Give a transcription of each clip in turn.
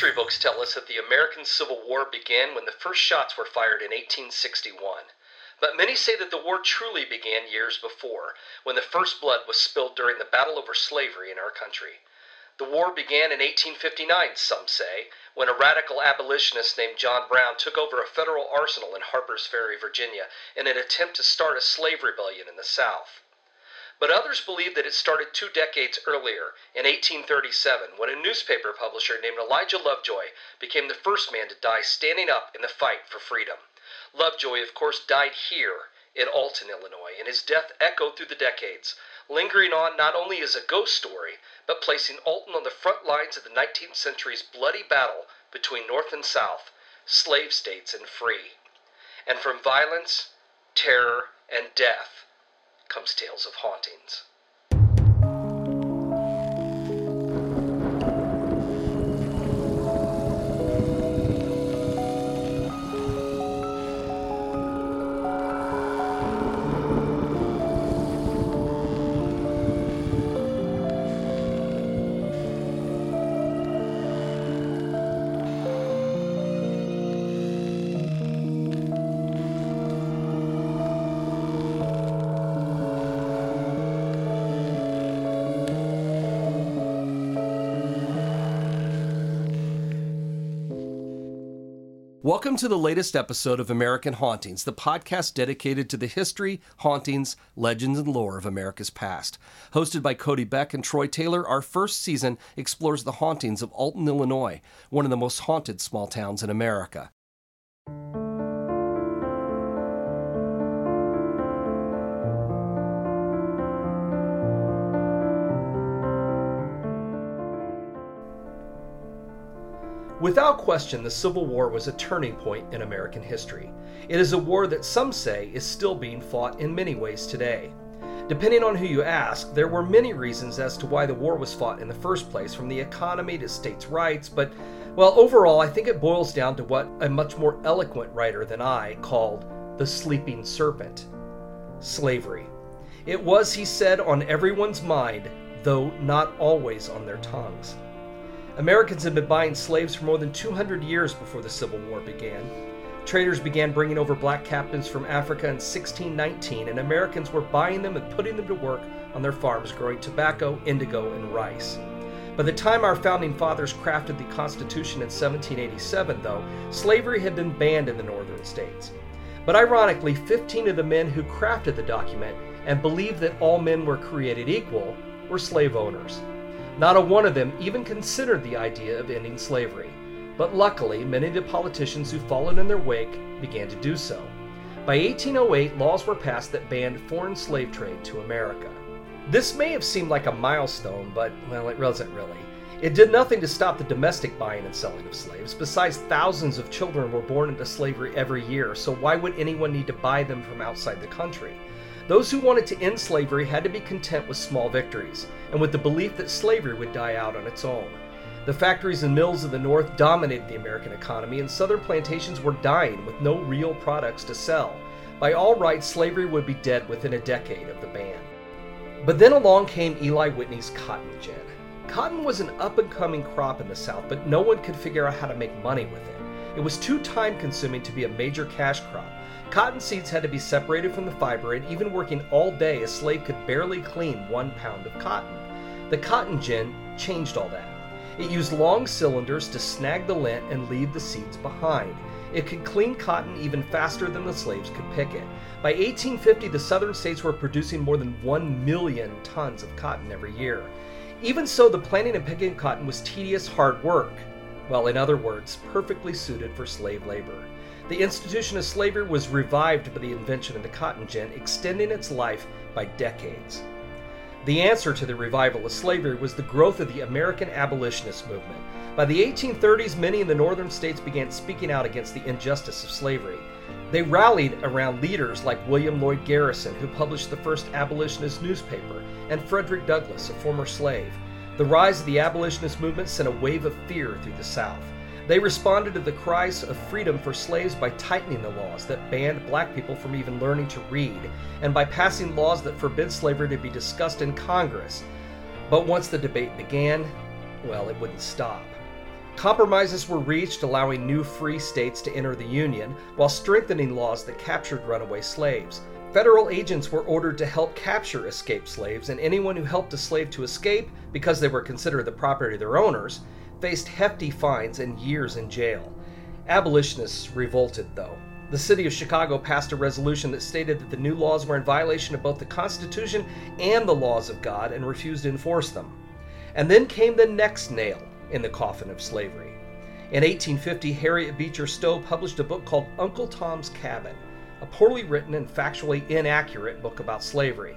History books tell us that the American Civil War began when the first shots were fired in 1861. But many say that the war truly began years before, when the first blood was spilled during the battle over slavery in our country. The war began in 1859, some say, when a radical abolitionist named John Brown took over a federal arsenal in Harper's Ferry, Virginia, in an attempt to start a slave rebellion in the South. But others believe that it started two decades earlier, in 1837, when a newspaper publisher named Elijah Lovejoy became the first man to die standing up in the fight for freedom. Lovejoy, of course, died here in Alton, Illinois, and his death echoed through the decades, lingering on not only as a ghost story, but placing Alton on the front lines of the 19th century's bloody battle between North and South, slave states and free. And from violence, terror, and death, comes tales of hauntings. Welcome to the latest episode of American Hauntings, the podcast dedicated to the history, hauntings, legends, and lore of America's past. Hosted by Cody Beck and Troy Taylor, our first season explores the hauntings of Alton, Illinois, one of the most haunted small towns in America. Without question, the Civil War was a turning point in American history. It is a war that some say is still being fought in many ways today. Depending on who you ask, there were many reasons as to why the war was fought in the first place, from the economy to states' rights, but, well, overall, I think it boils down to what a much more eloquent writer than I called the sleeping serpent slavery. It was, he said, on everyone's mind, though not always on their tongues. Americans had been buying slaves for more than 200 years before the Civil War began. Traders began bringing over black captives from Africa in 1619, and Americans were buying them and putting them to work on their farms growing tobacco, indigo, and rice. By the time our founding fathers crafted the Constitution in 1787, though, slavery had been banned in the northern states. But ironically, 15 of the men who crafted the document and believed that all men were created equal were slave owners. Not a one of them even considered the idea of ending slavery, but luckily, many of the politicians who followed in their wake began to do so. By 1808, laws were passed that banned foreign slave trade to America. This may have seemed like a milestone, but, well, it wasn't really. It did nothing to stop the domestic buying and selling of slaves. Besides, thousands of children were born into slavery every year, so why would anyone need to buy them from outside the country? Those who wanted to end slavery had to be content with small victories, and with the belief that slavery would die out on its own. The factories and mills of the North dominated the American economy, and southern plantations were dying with no real products to sell. By all rights, slavery would be dead within a decade of the ban. But then along came Eli Whitney's cotton gin. Cotton was an up and coming crop in the South, but no one could figure out how to make money with it. It was too time consuming to be a major cash crop, Cotton seeds had to be separated from the fiber, and even working all day, a slave could barely clean one pound of cotton. The cotton gin changed all that. It used long cylinders to snag the lint and leave the seeds behind. It could clean cotton even faster than the slaves could pick it. By 1850, the southern states were producing more than 1 million tons of cotton every year. Even so, the planting and picking of cotton was tedious, hard work. Well, in other words, perfectly suited for slave labor. The institution of slavery was revived by the invention of the cotton gin, extending its life by decades. The answer to the revival of slavery was the growth of the American abolitionist movement. By the 1830s, many in the northern states began speaking out against the injustice of slavery. They rallied around leaders like William Lloyd Garrison, who published the first abolitionist newspaper, and Frederick Douglass, a former slave. The rise of the abolitionist movement sent a wave of fear through the South. They responded to the cries of freedom for slaves by tightening the laws that banned black people from even learning to read, and by passing laws that forbid slavery to be discussed in Congress. But once the debate began, well, it wouldn't stop. Compromises were reached allowing new free states to enter the Union while strengthening laws that captured runaway slaves. Federal agents were ordered to help capture escaped slaves, and anyone who helped a slave to escape because they were considered the property of their owners faced hefty fines and years in jail. Abolitionists revolted, though. The city of Chicago passed a resolution that stated that the new laws were in violation of both the Constitution and the laws of God and refused to enforce them. And then came the next nail in the coffin of slavery. In 1850, Harriet Beecher Stowe published a book called Uncle Tom's Cabin, a poorly written and factually inaccurate book about slavery.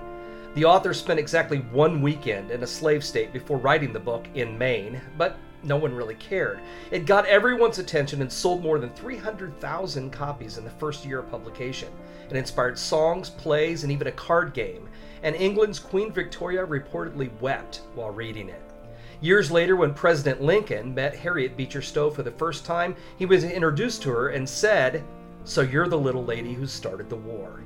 The author spent exactly one weekend in a slave state before writing the book in Maine, but no one really cared. It got everyone's attention and sold more than 300,000 copies in the first year of publication. It inspired songs, plays, and even a card game, and England's Queen Victoria reportedly wept while reading it. Years later, when President Lincoln met Harriet Beecher Stowe for the first time, he was introduced to her and said, So you're the little lady who started the war.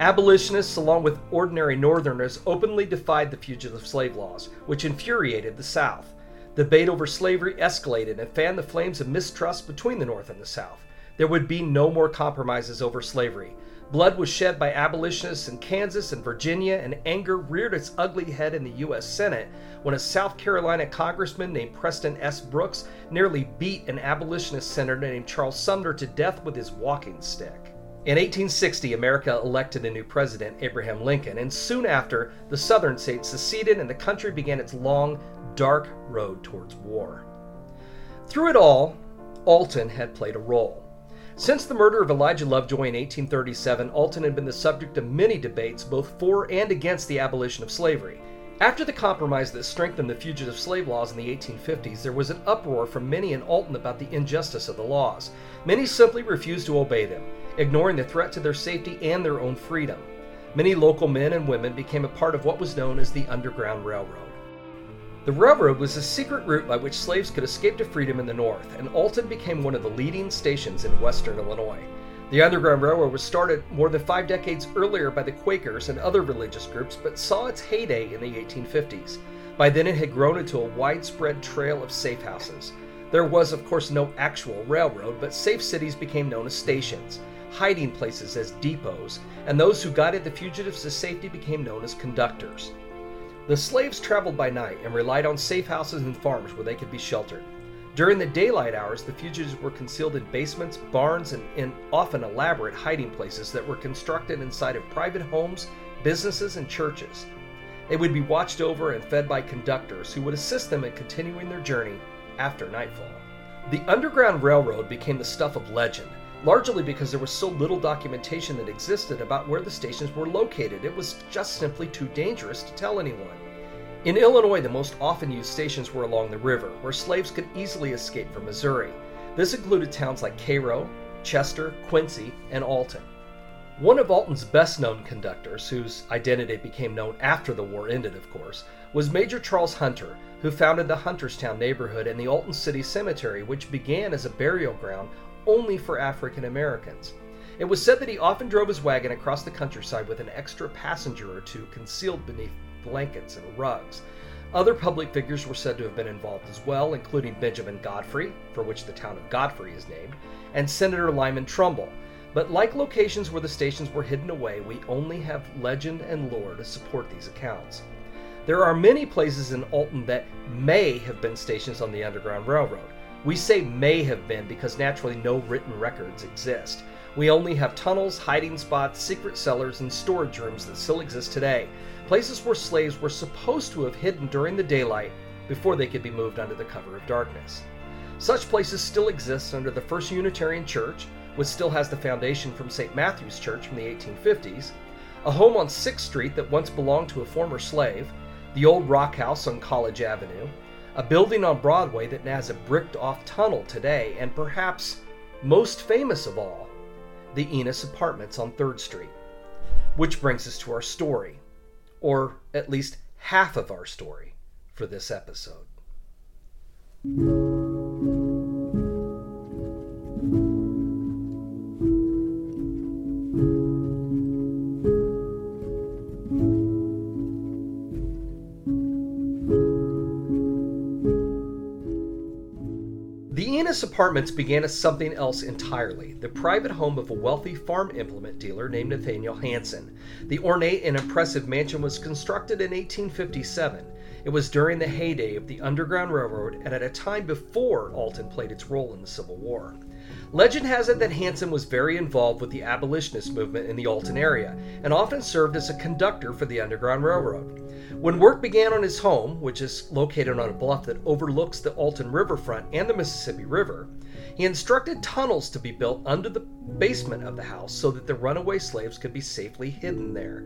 Abolitionists, along with ordinary Northerners, openly defied the fugitive slave laws, which infuriated the South. Debate over slavery escalated and fanned the flames of mistrust between the North and the South. There would be no more compromises over slavery. Blood was shed by abolitionists in Kansas and Virginia, and anger reared its ugly head in the U.S. Senate when a South Carolina congressman named Preston S. Brooks nearly beat an abolitionist senator named Charles Sumner to death with his walking stick. In 1860, America elected a new president, Abraham Lincoln, and soon after, the southern states seceded and the country began its long, dark road towards war. Through it all, Alton had played a role. Since the murder of Elijah Lovejoy in 1837, Alton had been the subject of many debates both for and against the abolition of slavery. After the compromise that strengthened the fugitive slave laws in the 1850s, there was an uproar from many in Alton about the injustice of the laws. Many simply refused to obey them, ignoring the threat to their safety and their own freedom. Many local men and women became a part of what was known as the Underground Railroad. The railroad was a secret route by which slaves could escape to freedom in the North, and Alton became one of the leading stations in western Illinois. The Underground Railroad was started more than five decades earlier by the Quakers and other religious groups, but saw its heyday in the 1850s. By then, it had grown into a widespread trail of safe houses. There was, of course, no actual railroad, but safe cities became known as stations, hiding places as depots, and those who guided the fugitives to safety became known as conductors. The slaves traveled by night and relied on safe houses and farms where they could be sheltered. During the daylight hours, the fugitives were concealed in basements, barns, and in often elaborate hiding places that were constructed inside of private homes, businesses, and churches. They would be watched over and fed by conductors who would assist them in continuing their journey after nightfall. The Underground Railroad became the stuff of legend, largely because there was so little documentation that existed about where the stations were located. It was just simply too dangerous to tell anyone. In Illinois, the most often used stations were along the river, where slaves could easily escape from Missouri. This included towns like Cairo, Chester, Quincy, and Alton. One of Alton's best known conductors, whose identity became known after the war ended, of course, was Major Charles Hunter, who founded the Hunterstown neighborhood and the Alton City Cemetery, which began as a burial ground only for African Americans. It was said that he often drove his wagon across the countryside with an extra passenger or two concealed beneath blankets and rugs. Other public figures were said to have been involved as well, including Benjamin Godfrey, for which the town of Godfrey is named, and Senator Lyman Trumbull. But like locations where the stations were hidden away, we only have legend and lore to support these accounts. There are many places in Alton that may have been stations on the Underground Railroad. We say may have been because naturally no written records exist. We only have tunnels, hiding spots, secret cellars, and storage rooms that still exist today, places where slaves were supposed to have hidden during the daylight before they could be moved under the cover of darkness. Such places still exist under the First Unitarian Church, which still has the foundation from St. Matthew's Church from the 1850s, a home on 6th Street that once belonged to a former slave, the old Rock House on College Avenue, a building on Broadway that has a bricked off tunnel today, and perhaps most famous of all, the Enos Apartments on 3rd Street. Which brings us to our story, or at least half of our story for this episode. Enos Apartments began as something else entirely the private home of a wealthy farm implement dealer named Nathaniel Hanson. The ornate and impressive mansion was constructed in 1857. It was during the heyday of the Underground Railroad and at a time before Alton played its role in the Civil War. Legend has it that Hanson was very involved with the abolitionist movement in the Alton area and often served as a conductor for the Underground Railroad. When work began on his home, which is located on a bluff that overlooks the Alton riverfront and the Mississippi River, he instructed tunnels to be built under the basement of the house so that the runaway slaves could be safely hidden there.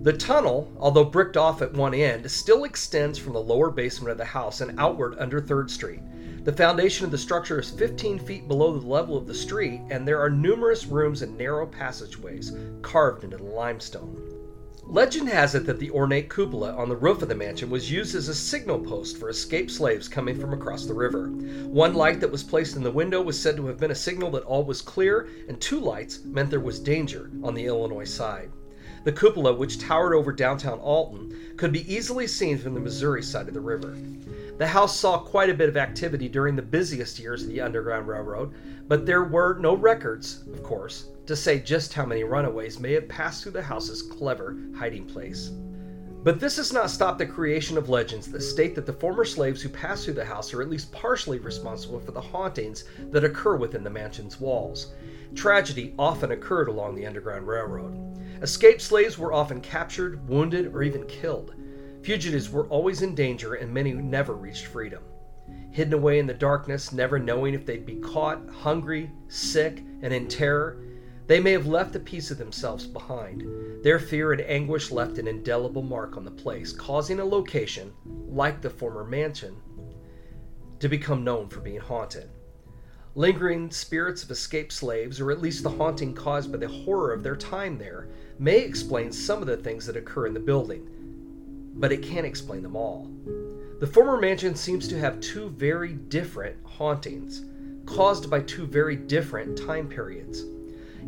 The tunnel, although bricked off at one end, still extends from the lower basement of the house and outward under 3rd Street. The foundation of the structure is 15 feet below the level of the street, and there are numerous rooms and narrow passageways carved into the limestone. Legend has it that the ornate cupola on the roof of the mansion was used as a signal post for escaped slaves coming from across the river. One light that was placed in the window was said to have been a signal that all was clear, and two lights meant there was danger on the Illinois side. The cupola, which towered over downtown Alton, could be easily seen from the Missouri side of the river. The house saw quite a bit of activity during the busiest years of the Underground Railroad, but there were no records, of course, to say just how many runaways may have passed through the house's clever hiding place. But this has not stopped the creation of legends that state that the former slaves who passed through the house are at least partially responsible for the hauntings that occur within the mansion's walls. Tragedy often occurred along the Underground Railroad. Escaped slaves were often captured, wounded, or even killed. Fugitives were always in danger, and many never reached freedom. Hidden away in the darkness, never knowing if they'd be caught, hungry, sick, and in terror, they may have left a piece of themselves behind. Their fear and anguish left an indelible mark on the place, causing a location, like the former mansion, to become known for being haunted. Lingering spirits of escaped slaves, or at least the haunting caused by the horror of their time there, may explain some of the things that occur in the building, but it can't explain them all. The former mansion seems to have two very different hauntings, caused by two very different time periods.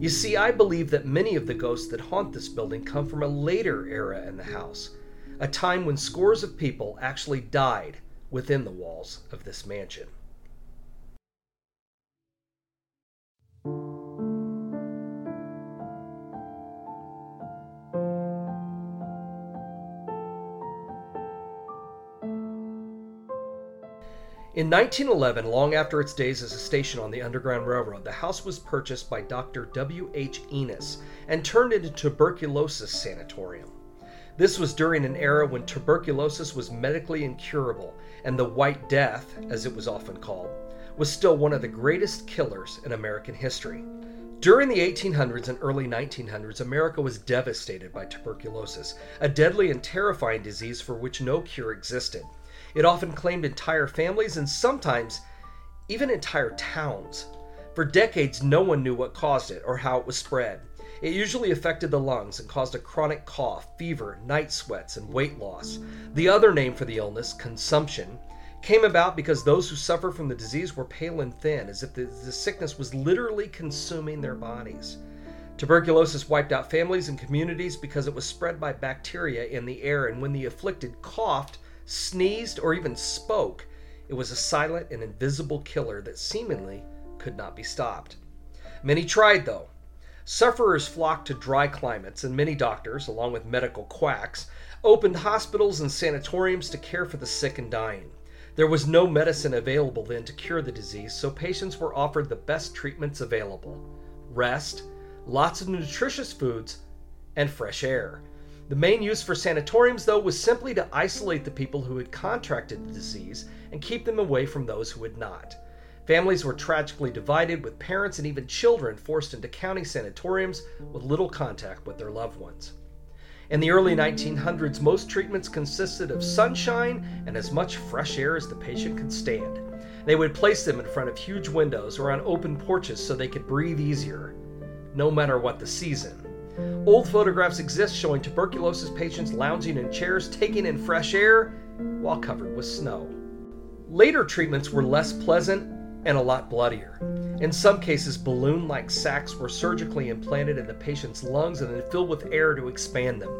You see, I believe that many of the ghosts that haunt this building come from a later era in the house, a time when scores of people actually died within the walls of this mansion. In 1911, long after its days as a station on the Underground Railroad, the house was purchased by Dr. W. H. Enos and turned into a tuberculosis sanatorium. This was during an era when tuberculosis was medically incurable, and the White Death, as it was often called, was still one of the greatest killers in American history. During the 1800s and early 1900s, America was devastated by tuberculosis, a deadly and terrifying disease for which no cure existed. It often claimed entire families and sometimes even entire towns. For decades, no one knew what caused it or how it was spread. It usually affected the lungs and caused a chronic cough, fever, night sweats, and weight loss. The other name for the illness, consumption, came about because those who suffer from the disease were pale and thin, as if the, the sickness was literally consuming their bodies. Tuberculosis wiped out families and communities because it was spread by bacteria in the air, and when the afflicted coughed, sneezed, or even spoke, it was a silent and invisible killer that seemingly could not be stopped. Many tried, though. Sufferers flocked to dry climates, and many doctors, along with medical quacks, opened hospitals and sanatoriums to care for the sick and dying. There was no medicine available then to cure the disease, so patients were offered the best treatments available rest, lots of nutritious foods, and fresh air. The main use for sanatoriums, though, was simply to isolate the people who had contracted the disease and keep them away from those who had not. Families were tragically divided, with parents and even children forced into county sanatoriums with little contact with their loved ones. In the early 1900s, most treatments consisted of sunshine and as much fresh air as the patient could stand. They would place them in front of huge windows or on open porches so they could breathe easier, no matter what the season. Old photographs exist showing tuberculosis patients lounging in chairs, taking in fresh air while covered with snow. Later treatments were less pleasant and a lot bloodier. In some cases, balloon like sacs were surgically implanted in the patient's lungs and then filled with air to expand them.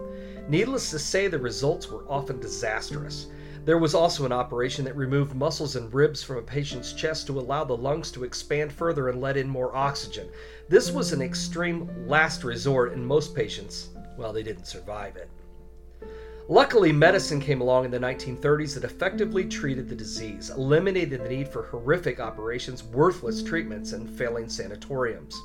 Needless to say, the results were often disastrous. There was also an operation that removed muscles and ribs from a patient's chest to allow the lungs to expand further and let in more oxygen. This was an extreme last resort, and most patients, well, they didn't survive it. Luckily, medicine came along in the 1930s that effectively treated the disease, eliminated the need for horrific operations, worthless treatments, and failing sanatoriums.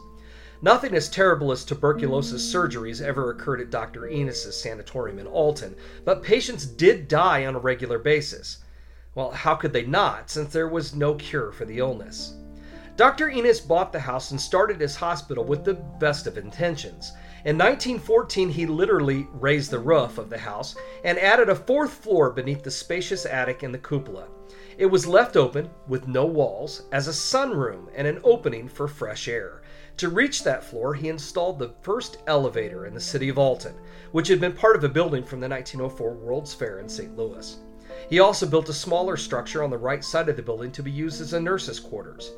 Nothing as terrible as tuberculosis surgeries ever occurred at Dr. Enos's sanatorium in Alton, but patients did die on a regular basis. Well, how could they not, since there was no cure for the illness? Dr. Enos bought the house and started his hospital with the best of intentions. In 1914, he literally raised the roof of the house and added a fourth floor beneath the spacious attic and the cupola. It was left open, with no walls, as a sunroom and an opening for fresh air. To reach that floor, he installed the first elevator in the city of Alton, which had been part of a building from the 1904 World's Fair in St. Louis. He also built a smaller structure on the right side of the building to be used as a nurse's quarters.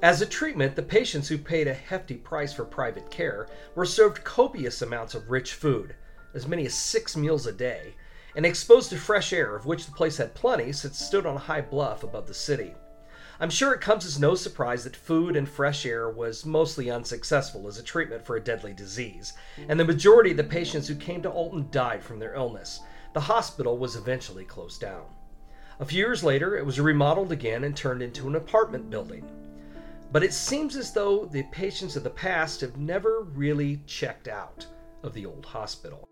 As a treatment, the patients who paid a hefty price for private care were served copious amounts of rich food, as many as six meals a day, and exposed to fresh air, of which the place had plenty since it stood on a high bluff above the city. I'm sure it comes as no surprise that food and fresh air was mostly unsuccessful as a treatment for a deadly disease, and the majority of the patients who came to Alton died from their illness. The hospital was eventually closed down. A few years later, it was remodeled again and turned into an apartment building. But it seems as though the patients of the past have never really checked out of the old hospital.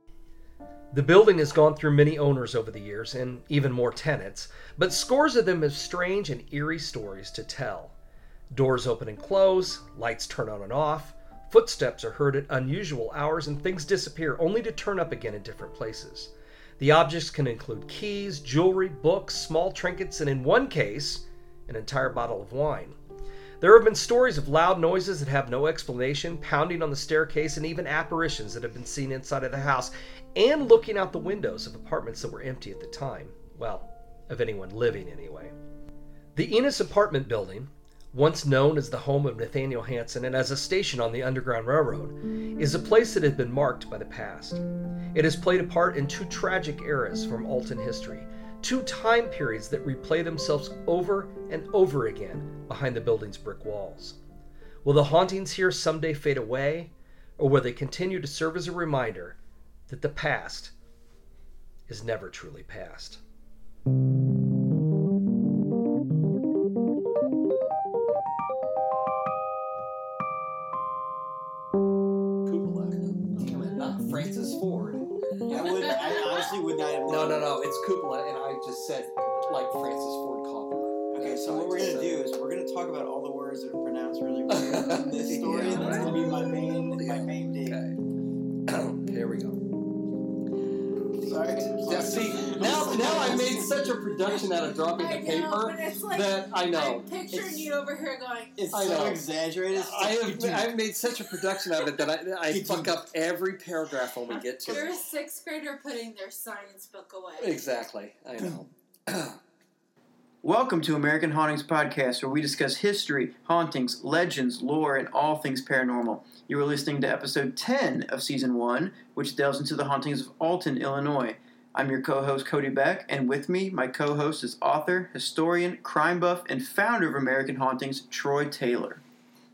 The building has gone through many owners over the years and even more tenants, but scores of them have strange and eerie stories to tell. Doors open and close, lights turn on and off, footsteps are heard at unusual hours, and things disappear only to turn up again in different places. The objects can include keys, jewelry, books, small trinkets, and in one case, an entire bottle of wine. There have been stories of loud noises that have no explanation, pounding on the staircase, and even apparitions that have been seen inside of the house and looking out the windows of apartments that were empty at the time. Well, of anyone living anyway. The Enos apartment building, once known as the home of Nathaniel Hanson and as a station on the Underground Railroad, is a place that has been marked by the past. It has played a part in two tragic eras from Alton history two time periods that replay themselves over and over again behind the building's brick walls. Will the hauntings here someday fade away, or will they continue to serve as a reminder that the past is never truly past? Not uh, Francis Ford. I would. I honestly would not have. No, no, no. It's cupola, and I just said like Francis Ford Coppola. Okay, so what we're gonna do is we're gonna talk about all the words that are pronounced really weird in this story. Yeah, That's right. gonna be my main, my main dig. Okay. Here we go. Sorry. Yeah, see, now, now I made such a production out of dropping the know, paper but it's like that I know. I'm picturing It's- you over here going. It's I so know. exaggerated. I have I've made such a production of it that I, I fuck up every paragraph when we get to You're it. a sixth grader putting their science book away. Exactly. I know. Welcome to American Hauntings Podcast, where we discuss history, hauntings, legends, lore, and all things paranormal. You are listening to episode 10 of season 1, which delves into the hauntings of Alton, Illinois. I'm your co host, Cody Beck, and with me, my co host is author, historian, crime buff, and founder of American Hauntings, Troy Taylor.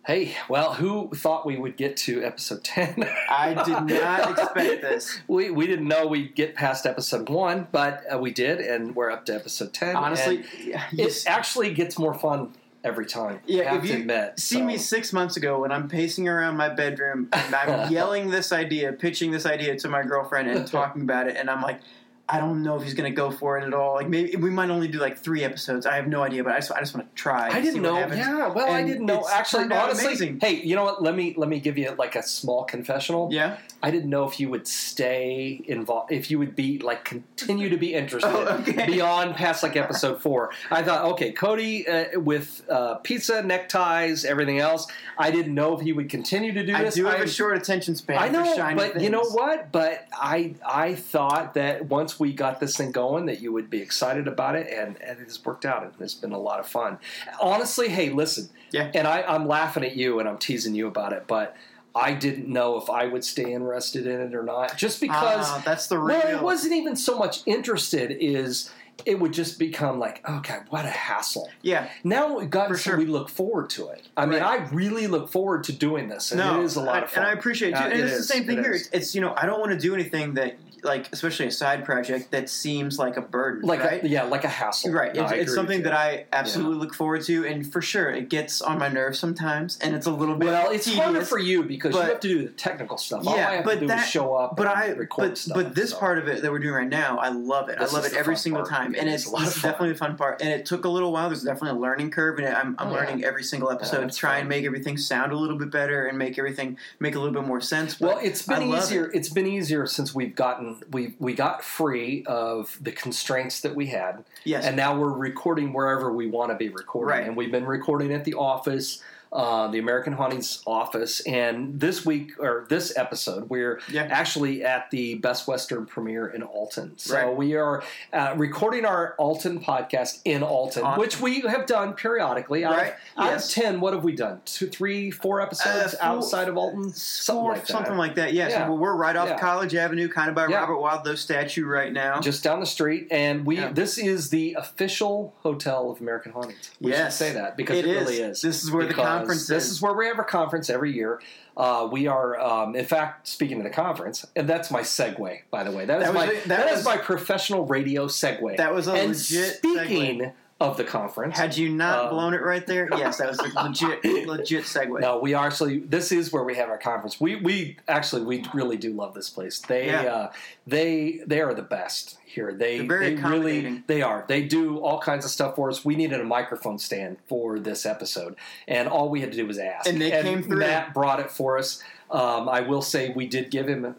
Hey, well, who thought we would get to episode 10? I did not expect this. We, we didn't know we'd get past episode 1, but uh, we did, and we're up to episode 10. Honestly, yes. it actually gets more fun every time. Yeah, I if you admit. see so. me six months ago when I'm pacing around my bedroom and I'm yelling this idea, pitching this idea to my girlfriend and talking about it, and I'm like, I don't know if he's gonna go for it at all. Like maybe we might only do like three episodes. I have no idea, but I just I just want to try. I didn't know. Yeah, well, I didn't know. Actually, honestly, amazing. hey, you know what? Let me let me give you like a small confessional. Yeah. I didn't know if you would stay involved, if you would be like continue to be interested Oh, okay. beyond past like episode four. I thought, okay, Cody uh, with uh, pizza, neckties, everything else. I didn't know if he would continue to do I this. do have I- a short attention span. I know, but you know what? But I I thought that once we got this thing going, that you would be excited about it, and, and it has worked out, and it's been a lot of fun. Honestly, hey, listen, Yeah. and I, I'm laughing at you and I'm teasing you about it, but I didn't know if I would stay interested in it or not, just because. Ah, that's the real. well, it wasn't even so much interested. Is it would just become like, okay, what a hassle. Yeah, Now gotten so sure. we look forward to it. I mean, I really look forward to doing this, and no, it is a lot I- of fun. and I appreciate it too. Uh, and it it's is, the same thing it here. it's you know I don't want to do anything that like especially a side project that seems like a burden, like right? a, yeah, like a hassle. Right, No, it's, it's something that. I absolutely look forward to, and for sure, it gets on my nerves sometimes, and it's a little bit. Well, it's tedious, harder for you because but- you have to do the technical stuff. All Yeah, I have but to do that- is show up But I, but, stuff. but this so. part of it that we're doing right now, I love it. This I love it every single part. time, and it's, a it's fun. definitely the fun part. And it took a little while. There's definitely a learning curve, and I'm, I'm Oh, yeah. learning every single episode that's to try and make everything sound a little bit better and make everything make a little bit more sense. Well, it's been easier. It's been easier since we've gotten we we got free of the constraints that we had, yes, and now we're recording wherever we want to be recording. Right. And we've been recording at the office, uh, the American Hauntings office, and this week or this episode, we're yeah, actually at the Best Western Premier in Alton. So Right. we are uh, recording our Alton podcast in Alton, Awesome. which we have done periodically. Out, Right, of, out yes. of ten, what have we done? Two, three, four episodes Uh, four- outside of Alton, something Or like that. something like that. Yeah, Yeah. So we're right off Yeah. College Avenue, kind of by. Robert Wadlow statue right now. just down the street, and we this is the official hotel of American Hauntings. We Yes. should say that because it, It is. really is. This is where the Because conference This is. is where we have a conference every year. Uh, we are, um, in fact, speaking of the conference, and that's my segue, by the way. That is That was my a- that that is was- my professional radio segue. that was a and legit. speaking segue. Of the conference, Had you not Um, blown it right there, yes, that was a legit, legit segue. no, we actually. This is where we have our conference. We we actually we really do love this place. They Yeah. uh, they they are the best here. They they really they are. They do all kinds of stuff for us. We needed a microphone stand for this episode, and all we had to do was ask. And they came through. Matt brought it for us. Um, I will say we did give him.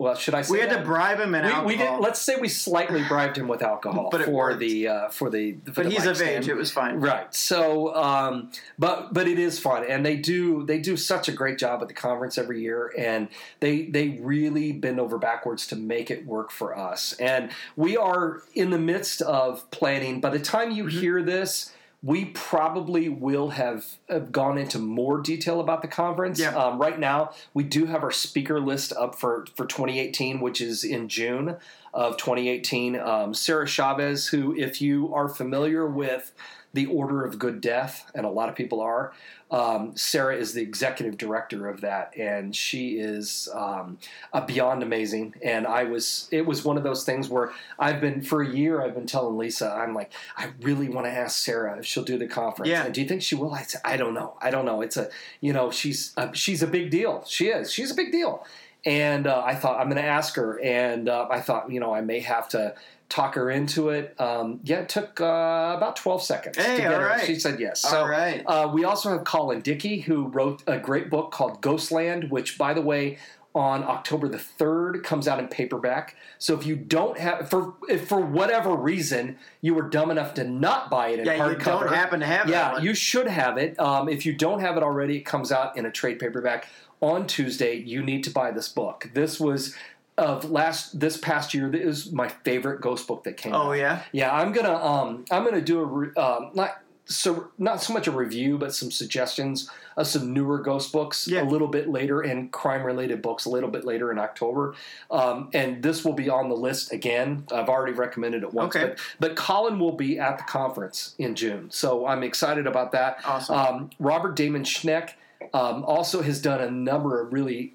Well, should I say we had that? to bribe him and we, alcohol. we did. Let's say we slightly bribed him with alcohol But for the uh, for the. For but the he's mic of stand. age. It was fine. Right. So, um, but but it is fun, and they do they do such a great job at the conference every year, and they they really bend over backwards to make it work for us. And we are in the midst of planning. By the time you Mm-hmm. hear this. We probably will have, have gone into more detail about the conference. Yeah. Um, right now, we do have our speaker list up for, for 2018, which is in June of 2018. Um, Sarah Chavez, who, if you are familiar with the Order of Good Death, and a lot of people are. Um, Sarah is the executive director of that, and she is um, beyond amazing. And I was, it was one of those things where I've been for a year. I've been telling Lisa, I'm like, I really want to ask Sarah if she'll do the conference. Yeah. And do you think she will? I said, I don't know. I don't know. It's a, you know, she's uh, she's a big deal. She is. She's a big deal. And uh, I thought I'm going to ask her, and uh, I thought, you know, I may have to talk her into it. Um, yeah, it took uh, about 12 seconds. Hey, to get all her. She said yes. So All right. uh, we also have Colin Dickey, who wrote a great book called Ghostland, which, by the way, on October the 3rd comes out in paperback. So if you don't have, for if for whatever reason you were dumb enough to not buy it in yeah, you hardcover, don't happen to have yeah, you should have it. Um, if you don't have it already, it comes out in a trade paperback on Tuesday. You need to buy this book. This was of last this past year. This is my favorite ghost book that came out. oh yeah. Yeah, I'm gonna um I'm gonna do a re- um, not so not so much a review, but some suggestions of some newer ghost books Yeah. a little bit later and crime related books a little bit later in October. Um, and this will be on the list again. I've already recommended it once, Okay. but but Colin will be at the conference in June, so I'm excited about that. Awesome. Um, Robert Damon Schneck um, also has done a number of really,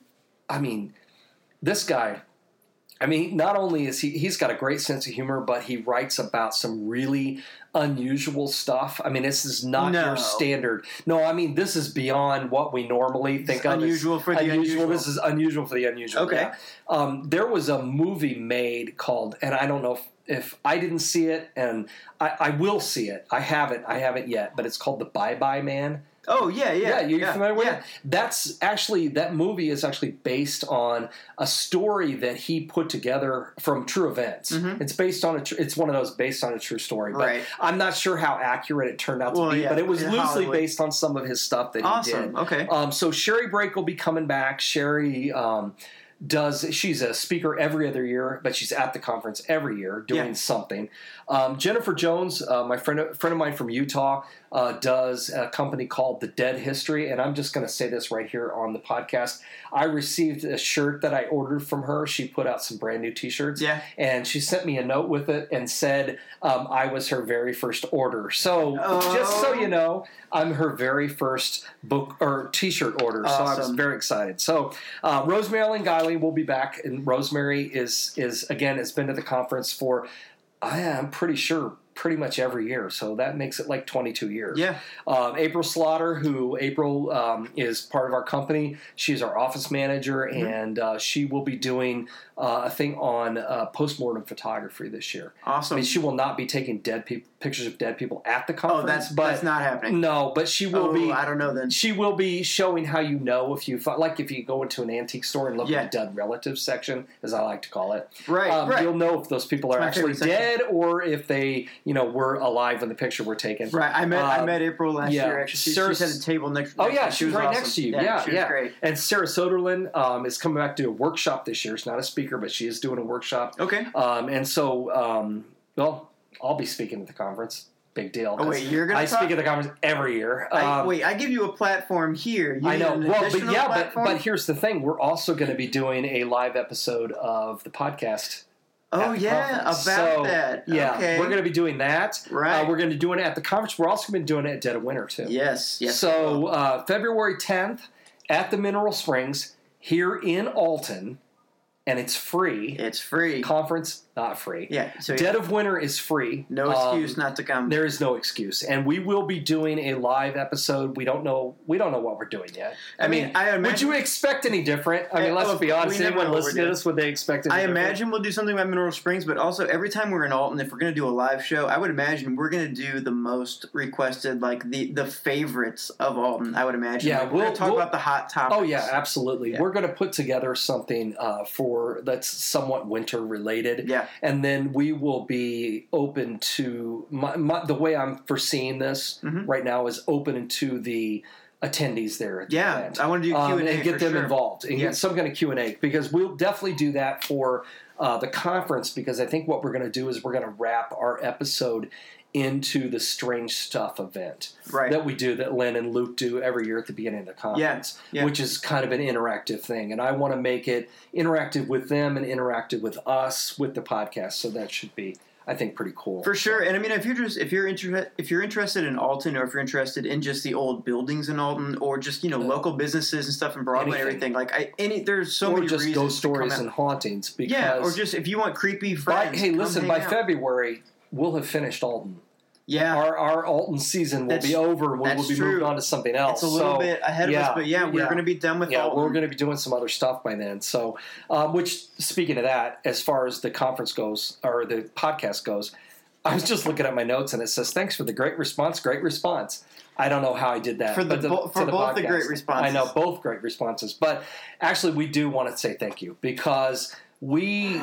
I mean, this guy. I mean, not only is he he's got a great sense of humor, but he writes about some really unusual stuff. I mean, this is not No. your standard. No, I mean, this is beyond what we normally think of. as unusual for the unusual. This is unusual for the unusual. Okay. yeah. Um, there was a movie made called, and I don't know if, if I didn't see it, and I, I will see it. I haven't. I haven't yet, but it's called The Bye Bye Man. Oh yeah, yeah. Yeah, you're yeah, familiar with yeah. it? That's actually that movie is actually based on a story that he put together from true events. Mhm. It's based on a. Tr- it's one of those based on a true story. But Right. I'm not sure how accurate it turned out to Well, be. yeah, but it was loosely Hollywood. based on some of his stuff that he did. Okay. Um, so Sherry Brake will be coming back. Sherry um, does she's a speaker every other year, but she's at the conference every year doing Yeah. something. Um, Jennifer Jones, uh, my friend friend of mine from Utah, uh, does a company called The Dead History, and I'm just going to say this right here on the podcast. I received a shirt that I ordered from her. She put out some brand new T-shirts, Yeah. and she sent me a note with it and said um, I was her very first order. So just so Oh. you know, I'm her very first book or T-shirt order. So I was very excited. So uh, Rosemary Ellen Guiley will be back, and Rosemary is is again has been to the conference for I am pretty sure pretty much every year. So that makes it like 22 years. Yeah. Um, April Slaughter, who April um, is part of our company, she's our office manager, Mm-hmm. and uh, she will be doing uh, a thing on uh, postmortem photography this year. I Awesome. mean, she will not be taking dead peop pictures of dead people at the conference. oh, that's but that's not happening. no, but she will oh, be. I don't know then. She will be showing how you know if you like if you go into an antique store and look Yeah. at the dead relatives section, as I like to call it. Right. um, right. You'll know if those people are actually dead or if they, you know, were alive when the picture were taken. Right. I met I Um, met April last yeah. year. Actually, she, Sarah- she's at a table next. Oh next yeah, she She was right awesome. next to you. Yeah, she was yeah. great. And Sarah Soderlin um, is coming back to do a workshop this year. She's not a speaker, but she is doing a workshop. Okay. Um, and so, um, well, I'll be speaking at the conference. Big deal. Oh, wait, you're gonna I talk? speak at the conference every year. I, Um, wait, I give you a platform here. You I know. Well, but yeah, but, but here's the thing: we're also going to be doing a live episode of the podcast. Oh yeah, conference. about So, that. Yeah, okay. we're going to be doing that. Right. Uh, we're going to be doing it at the conference. We're also going to be doing it at Dead of Winter too. Yes. Yes. so uh, February 10th at the Mineral Springs here in Alton, and it's free. it's free. Conference not free. Yeah. So Dead of Winter is free. no Um, excuse not to come. there is no excuse, and we will be doing a live episode. We don't know. We don't know what we're doing yet. I mean, I would you expect any different? I mean, Eh, let's well, be honest. Anyone know what we're listening to this, would they expect? I different? imagine we'll do something about Mineral Springs, but also every time we're in Alton, if we're going to do a live show, I would imagine we're going to do the most requested, like the the favorites of Alton. I would imagine. Yeah, Like, we'll- to talk we'll- about the hot topics. Oh yeah, absolutely. Yeah. We're going to put together something uh, for that's somewhat winter related. Yeah. And then we will be open to my, my, the way I'm foreseeing this Mhm. right now is open to the attendees there. At the Yeah, event. I want to do Q Um, and A and get them sure. involved and Yeah. get some kind of Q and A because we'll definitely do that for uh, the conference because I think what we're going to do is we're going to wrap our episode into the strange stuff event Right. that we do that Lynn and Luke do every year at the beginning of the conference, yeah. which is kind of an interactive thing. And I want to make it interactive with them and interactive with us with the podcast. So that should be, I think, pretty cool. For sure, and I mean, if you're just if you're interested if you're interested in Alton, or if you're interested in just the old buildings in Alton, or just you know Yeah. local businesses and stuff in Broadway and Anything. everything, like I any there's so or many just reasons ghost stories and hauntings. Because yeah, or just if you want creepy by, hey, listen, by out. February we'll have finished Alton. yeah, Our our Alton season will That's- be over. And we will be true. moved on to something else. it's a little So, bit ahead of yeah, us, but yeah, we're yeah. going to be done with yeah, Alton. we're going to be doing some other stuff by then. So, um, which speaking of that, as far as the conference goes or the podcast goes, I was just looking at my notes and it says, "Thanks for the great response. Great response." I don't know how I did that For the but bo- for both the great responses. I know both great responses, but actually, we do want to say thank you because we.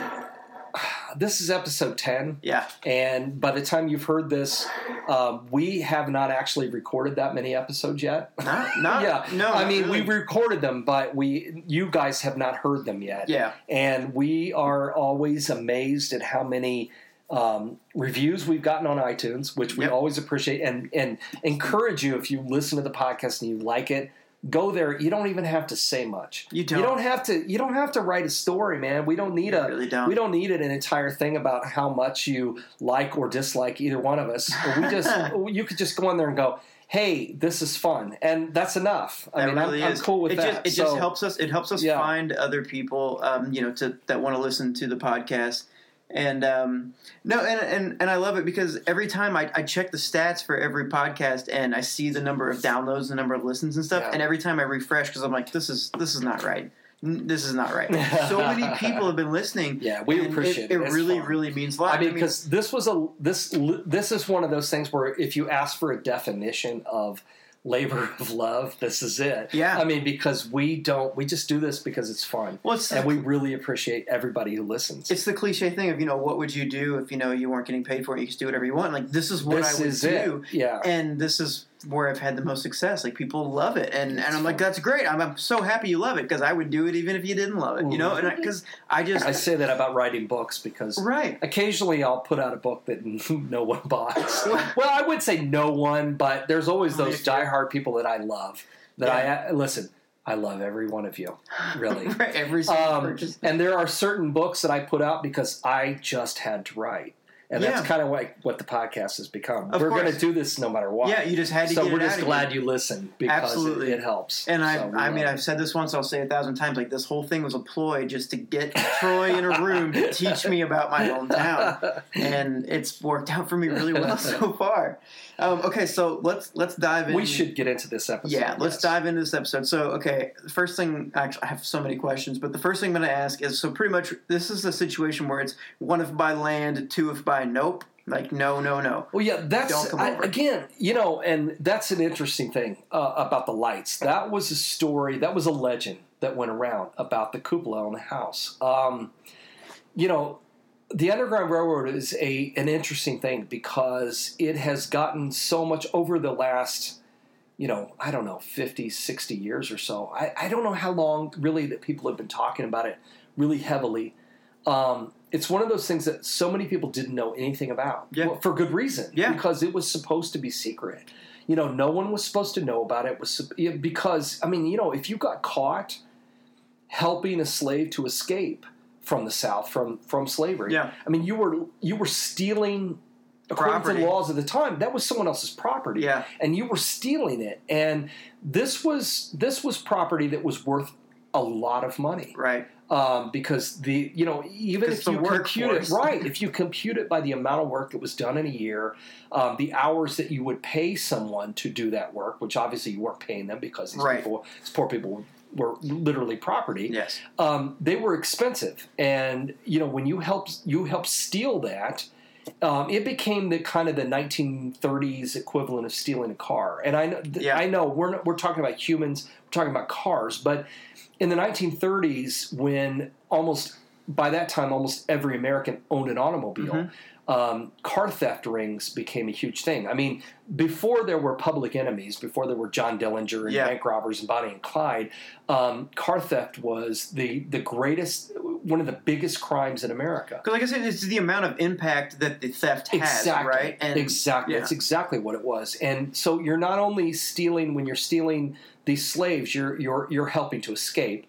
This is episode ten. yeah, And by the time you've heard this, um, we have not actually recorded that many episodes yet. not, not yeah, no, I mean really. we recorded them, but we you guys have not heard them yet. yeah, and we are always amazed at how many um, reviews we've gotten on iTunes, which we Yep. always appreciate and and encourage you if you listen to the podcast and you like it. Go there. You don't even have to say much. You don't. You don't have to. You don't have to write a story, man. We don't need You a. really don't. We don't need an entire thing about how much you like or dislike either one of us. We just. you could just go in there and go, "Hey, this is fun," and that's enough. I That mean, really I'm. I'm cool with it that. Just, it just helps us. It helps us Yeah. find other people, um, you know, to that want to listen to the podcast. And um, no, and, and and I love it because every time I, I check the stats for every podcast and I see the number of downloads, the number of listens and stuff, Yeah. and every time I refresh because I'm like, this is this is not right. This is not right. so many people have been listening. Yeah, we appreciate it. it. It really, fun. really means a lot. I mean, because this was a this this is one of those things where if you ask for a definition of labor of love, this is it. Yeah. I mean, because we don't, we just do this because it's fun, well, it's, and we really appreciate everybody who listens. it's the cliche thing of you know what would you do if you know you weren't getting paid for it? You could do whatever you want. Like this is what this I would do. it. Yeah. and this is where I've had the most success. Like people love it, and and I'm like, that's great. I'm, I'm so happy you love it because I would do it even if you didn't love it. You know, and because I, just I say that about writing books because right. occasionally I'll put out a book that no one buys. well, I would say no one, but there's always Oh, those yeah, diehard people that I love. That I listen. I love every one of you, really. Every single Um, and there are certain books that I put out because I just had to write, and that's kind of like what the podcast has become. Of We're going to do this no matter what. Yeah, you just had to so we're just glad you. you listen because Absolutely. It, it helps. And I, So I mean. I've said this once. I'll say it a thousand times. Like this whole thing was a ploy just to get Troy in a room to teach me about my hometown, and it's worked out for me really well so far. Um, okay, so let's let's dive in. we should get into this episode. Yeah, let's yes. dive into this episode. So, okay, the first thing, actually, I have so many questions, but the first thing I'm going to ask is so pretty much this is a situation where it's one if by land, two if by nope. Like, no, no, no. Well, yeah, Don't that's come I, over. again, you know, and that's an interesting thing uh, about the lights. That was a story, that was a legend that went around about the cupola on the house. Um, you know, the Underground Railroad is a an interesting thing because it has gotten so much over the last, you know, I don't know, 50, 60 years or so. I, I don't know how long really that people have been talking about it really heavily. Um, it's one of those things that so many people didn't know anything about. Yeah. Well, for good reason. Yeah. Because it was supposed to be secret. You know, no one was supposed to know about it. it was because I mean, you know, if you got caught helping a slave to escape from the South from from slavery, Yeah. I mean, you were you were stealing according to Property. the laws of the time. That was someone else's property Yeah, and you were stealing it and this was this was property that was worth a lot of money right. um, because the you know even if you compute it right if you compute it by the amount of work that was done in a year um, the hours that you would pay someone to do that work which obviously you weren't paying them because these Right. people these poor people were literally property Yes. um, they were expensive, and you know when you help you help steal that, um, it became the kind of the 1930s equivalent of stealing a car. And I know, th- Yeah. I know we're not, we're talking about humans, we're talking about cars, but in the 1930s, when almost by that time almost every American owned an automobile. Mhm. Um, car theft rings became a huge thing. I mean, before there were public enemies, before there were John Dillinger and Yeah. bank robbers and Bonnie and Clyde, um, car theft was the the greatest, one of the biggest crimes in America. Because, like I said, it's the amount of impact that the theft has, Exactly. right? exactly. yeah. That's exactly what it was. And so you're not only stealing when you're stealing these slaves, you're you're you're helping to escape.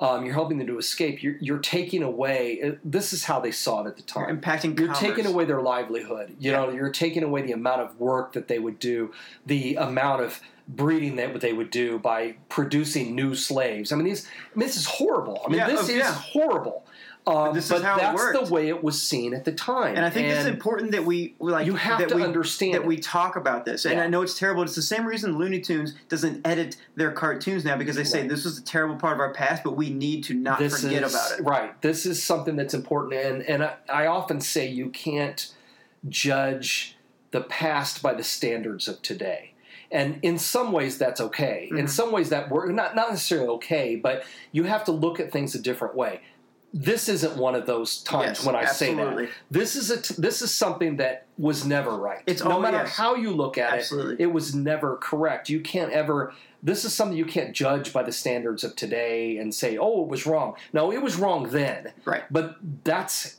Um, you're helping them to escape. You're, you're taking away. uh, This is how they saw it at the time. you're impacting. You're commerce. taking away their livelihood. You Yeah. know, you're taking away the amount of work that they would do, the amount of breeding that they would do by producing new slaves. I mean, these. I mean, this is horrible. I mean, Yeah, this oh, is yeah. horrible. Um, This is but how it that's the way it was seen at the time. And I think it's important that we like you have that to we understand that we talk about this. And Yeah. I know it's terrible. It's the same reason Looney Tunes doesn't edit their cartoons now because they say Right. this was a terrible part of our past, but we need to not this forget is, about it. Right. This is something that's important, and and I, I often say you can't judge the past by the standards of today. And in some ways, that's okay. In Mhm. some ways, that we're not not necessarily okay, but you have to look at things a different way. This isn't one of those times Yes, when I say that. This is a t- this is something that was never right. It's no all- matter yes. how you look at Absolutely. it, it was never correct. You can't ever. This is something you can't judge by the standards of today and say, "Oh, it was wrong." No, it was wrong then. Right. But that's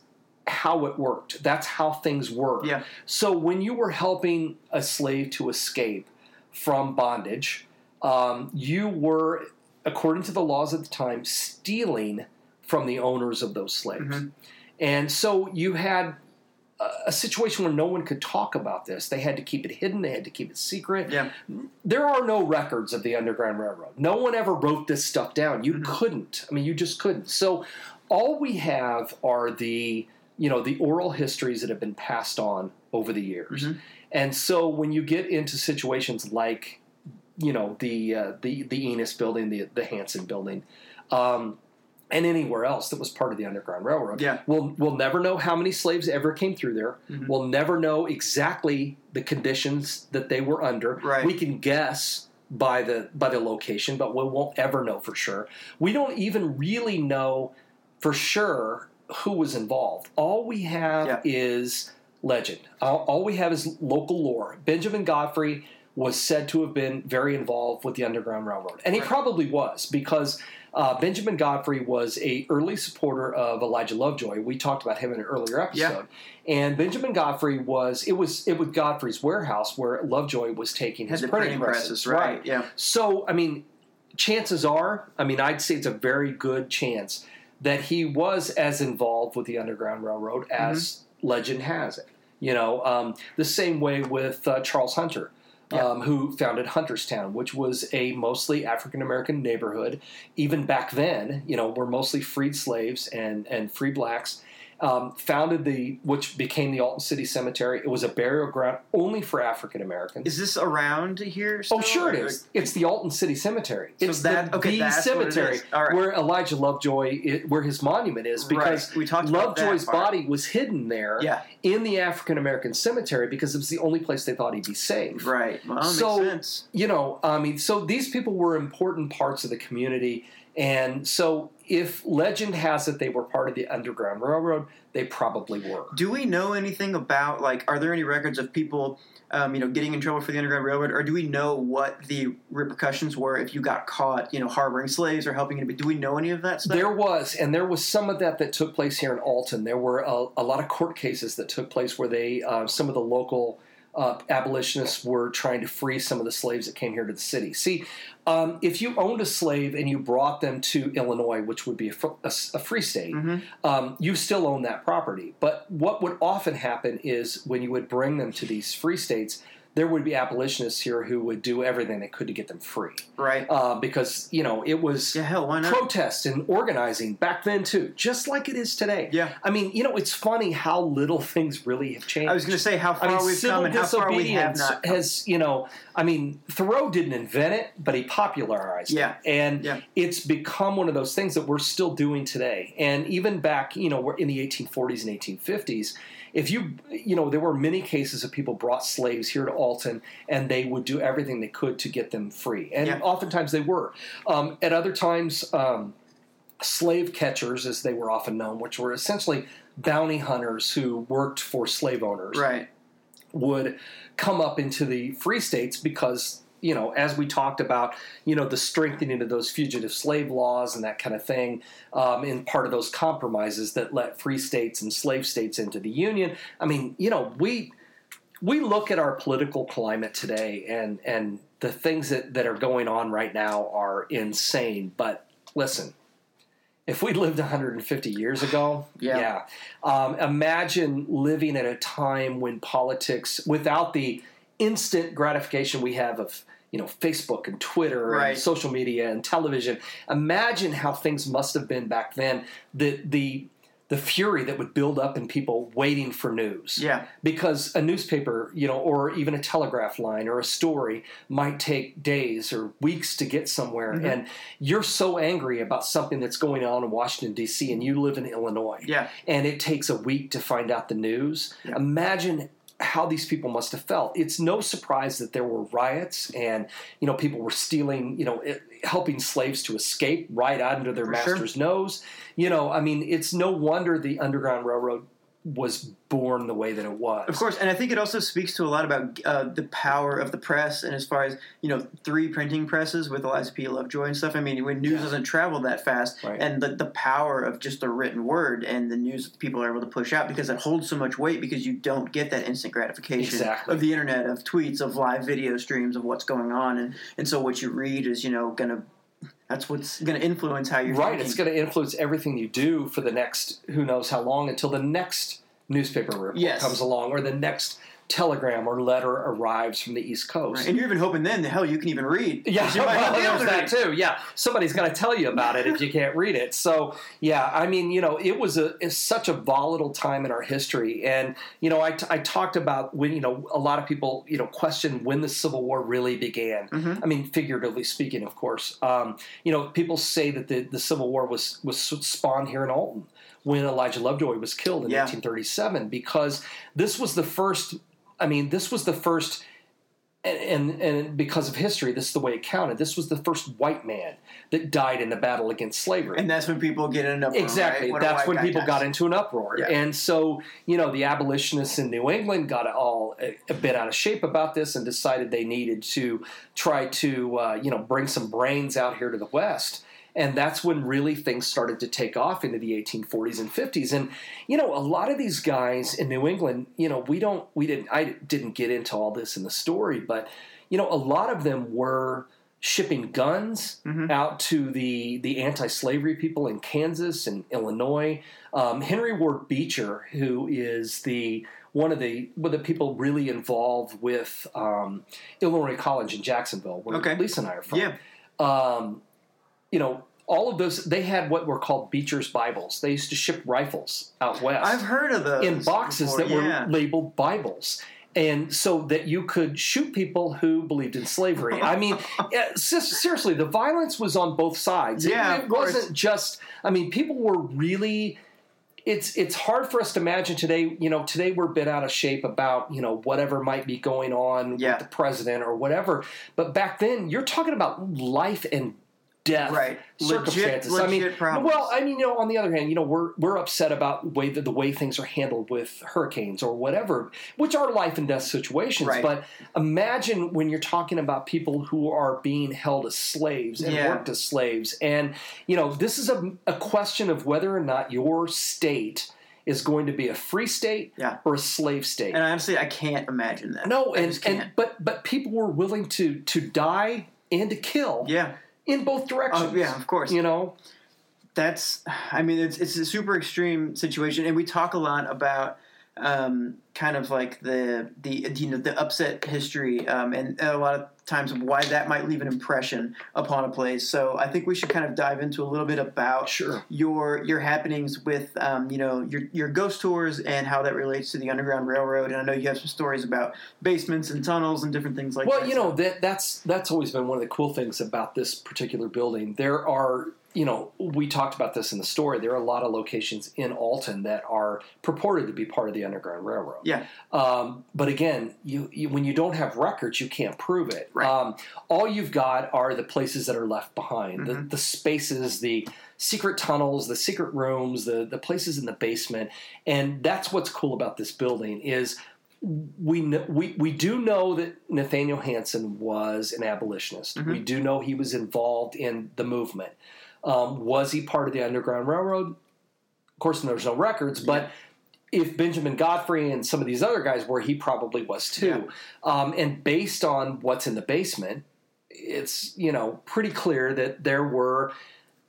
how it worked. That's how things work. Yeah. So when you were helping a slave to escape from bondage, um, you were, according to the laws at the time, stealing from the owners of those slaves. Mhm. And so you had a, situation where no one could talk about this. They had to keep it hidden. They had to keep it secret. Yeah. There are no records of the Underground Railroad. No one ever wrote this stuff down. You Mhm. couldn't. I mean, you just couldn't. So all we have are the you know the oral histories that have been passed on over the years. Mhm. And so when you get into situations like you know the uh, the the Enos building, the the Hanson building, um, and anywhere else that was part of the Underground Railroad, Yeah. we'll we'll never know how many slaves ever came through there. Mhm. We'll never know exactly the conditions that they were under. Right. We can guess by the by the location, but we won't ever know for sure. We don't even really know for sure who was involved. All we have Yeah. is legend. All, all we have is local lore. Benjamin Godfrey was said to have been very involved with the Underground Railroad, and he Right. probably was because uh, Benjamin Godfrey was a early supporter of Elijah Lovejoy. We talked about him in an earlier episode, Yeah. and Benjamin Godfrey was it was it was Godfrey's warehouse where Lovejoy was taking his printing, presses, right? Yeah. So, I mean, chances are, I mean, I'd say it's a very good chance that he was as involved with the Underground Railroad as legend has it. You know, um, the same way with uh, Charles Hunter. Yeah. Um, who founded Hunterstown, which was a mostly African American neighborhood. Even back then, you know, were mostly freed slaves and, and free blacks. Um, founded the, which became the Alton City Cemetery. It was a burial ground only for African Americans. Is this around here? Oh, sure it is. It's the Alton City Cemetery. So it's that- the, okay, the cemetery right. where Elijah Lovejoy, i where his monument is, because right. we talked Lovejoy's body was hidden there Yeah. in the African American cemetery because it was the only place they thought he'd be safe. Right. Well, So-. You know, I mean, so these people were important parts of the community, and so if legend has it they were part of the Underground Railroad, they probably were. Do we know anything about like? Are there any records of people, um, you know, getting in trouble for the Underground Railroad, or do we know what the repercussions were if you got caught, you know, harboring slaves or helping anybody? Do we know any of that stuff? There was, and there was some of that that took place here in Alton. There were a, a lot of court cases that took place where they, uh, some of the local uh, abolitionists were trying to free some of the slaves that came here to the city. See, um, if you owned a slave and you brought them to Illinois, which would be a, fr- a a free state, Mhm. um, you still own that property. But what would often happen is when you would bring them to these free states, there would be abolitionists here who would do everything they could to get them free, right. uh, because you know it was Yeah. Hell, why not? protest and organizing back then too, just like it is today. Yeah. I mean, you know, it's funny how little things really have changed. I was going to say how far I mean, we've come and how far we have disobedience not. has, you know, I mean, Thoreau didn't invent it, but he popularized Yeah. it, and Yeah. it's become one of those things that we're still doing today. And even back, you know, in the 1840s and 1850s. If you, you know, there were many cases of people brought slaves here to Alton, and they would do everything they could to get them free, and Yeah. oftentimes they were. Um, at other times. Um, slave catchers, as they were often known, which were essentially bounty hunters who worked for slave owners, right. would come up into the free states because you know as we talked about you know the strengthening of those fugitive slave laws and that kind of thing um, in part of those compromises that let free states and slave states into the union i mean you know we we look at our political climate today and and the things that, that are going on right now are insane but listen if we lived 150 years ago Yeah. um, imagine living at a time when politics, without the instant gratification we have of you know Facebook and Twitter Right. and social media and television. Imagine how things must have been back then. The the the fury that would build up in people waiting for news Yeah. because a newspaper, you know, or even a telegraph line or a story might take days or weeks to get somewhere, Mhm. and you're so angry about something that's going on in Washington D.C. and you live in Illinois, Yeah. and it takes a week to find out the news. Yeah. Imagine how these people must have felt. It's no surprise that there were riots and you know people were stealing, you know, it, helping slaves to escape right out under their For sure. master's nose. You know, I mean, it's no wonder the Underground Railroad was born the way that it was. Of course, and I think it also speaks to a lot about uh, the power of the press, and as far as you know, three printing presses with Elijah P. Lovejoy and stuff. I mean, when news Yeah. doesn't travel that fast, Right. and the the power of just the written word and the news people are able to push out because it holds so much weight because you don't get that instant gratification Exactly. of the internet, of tweets, of live video streams of what's going on, and and so what you read is you know gonna. That's what's going to influence how you're right, thinking. it's going to influence everything you do for the next who knows how long until the next newspaper report Yes. comes along or the next telegram or letter arrives from the East Coast. Right. And you're even hoping then, the hell, you can even read. Yeah, you might well, not be able there's to that read. too. Yeah, somebody's going to tell you about it if you can't read it. So, yeah, I mean, you know, it was a it's such a volatile time in our history, and you know, I, t- I talked about when you know a lot of people you know question when the Civil War really began. Mhm. I mean, figuratively speaking, of course. Um, you know, people say that the, the Civil War was was spawned here in Alton when Elijah Lovejoy was killed in Yeah. 1837 because this was the first. I mean, this was the first and, and and because of history, this is the way it counted. This was the first white man that died in the battle against slavery. And that's when people get in an uproar. Exactly. right? That's when people does. got into an uproar. Yeah. And so, you know, the abolitionists in New England got all a, a bit out of shape about this and decided they needed to try to, uh, you know, bring some brains out here to the West. And that's when really things started to take off into the 1840s and 50s. And, you know, a lot of these guys in New England, you know, we don't, we didn't, I didn't get into all this in the story, but, you know, a lot of them were shipping guns Mhm. out to the the anti-slavery people in Kansas and Illinois. Um, Henry Ward Beecher, who is the one of the one of the people really involved with um, Illinois College in Jacksonville, where Okay. Lisa and I are from. Yeah. Um, you know, all of those they had what were called Beecher's Bibles. They used to ship rifles out west I've heard of those in boxes before, that were labeled Bibles. And so that you could shoot people who believed in slavery. I mean, eh, seriously, the violence was on both sides. It- Yeah, it, of wasn't just. I mean, people were really. It's it's hard for us to imagine today. You know, today we're a bit out of shape about you know whatever might be going on Yeah. with the president or whatever. But back then, you're talking about life and death Right. Legit- circumstances. I mean, problems. well, I mean, you know, on the other hand, you know, we're we're upset about the way the, the way things are handled with hurricanes or whatever, which are life and death situations. Right. But imagine when you're talking about people who are being held as slaves and Yeah. worked as slaves, and you know, this is a, a question of whether or not your state is going to be a free state Yeah. or a slave state. And honestly, I can't imagine that. no, I and, just can't. and but but people were willing to to die and to kill yeah. In both directions. Oh, yeah, of course. You know, that's i mean it's it's a super extreme situation and we talk a lot about um, kind of like the the you know the upset history um, and a lot of times why that might leave an impression upon a place so i think we should kind of dive into a little bit about Sure. your your happenings with um, you know your your ghost tours and how that relates to the underground railroad and i know you have some stories about basements and tunnels and different things like well, that Well, you know that that's that's always been one of the cool things about this particular building. There are, you know, we talked about this in the story. There are a lot of locations in Alton that are purported to be part of the Underground Railroad. yeah Um, but again, you, you when you don't have records, you can't prove it. Right. Um, all you've got are the places that are left behind, the, Mhm. the spaces, the secret tunnels, the secret rooms, the the places in the basement, and that's what's cool about this building is we we we do know that Nathaniel Hanson was an abolitionist. Mhm. We do know he was involved in the movement. Um, was he part of the Underground Railroad? Of course, there's no records, but if Benjamin Godfrey and some of these other guys were, he probably was too. Um, and based on what's in the basement, it's you know pretty clear that there were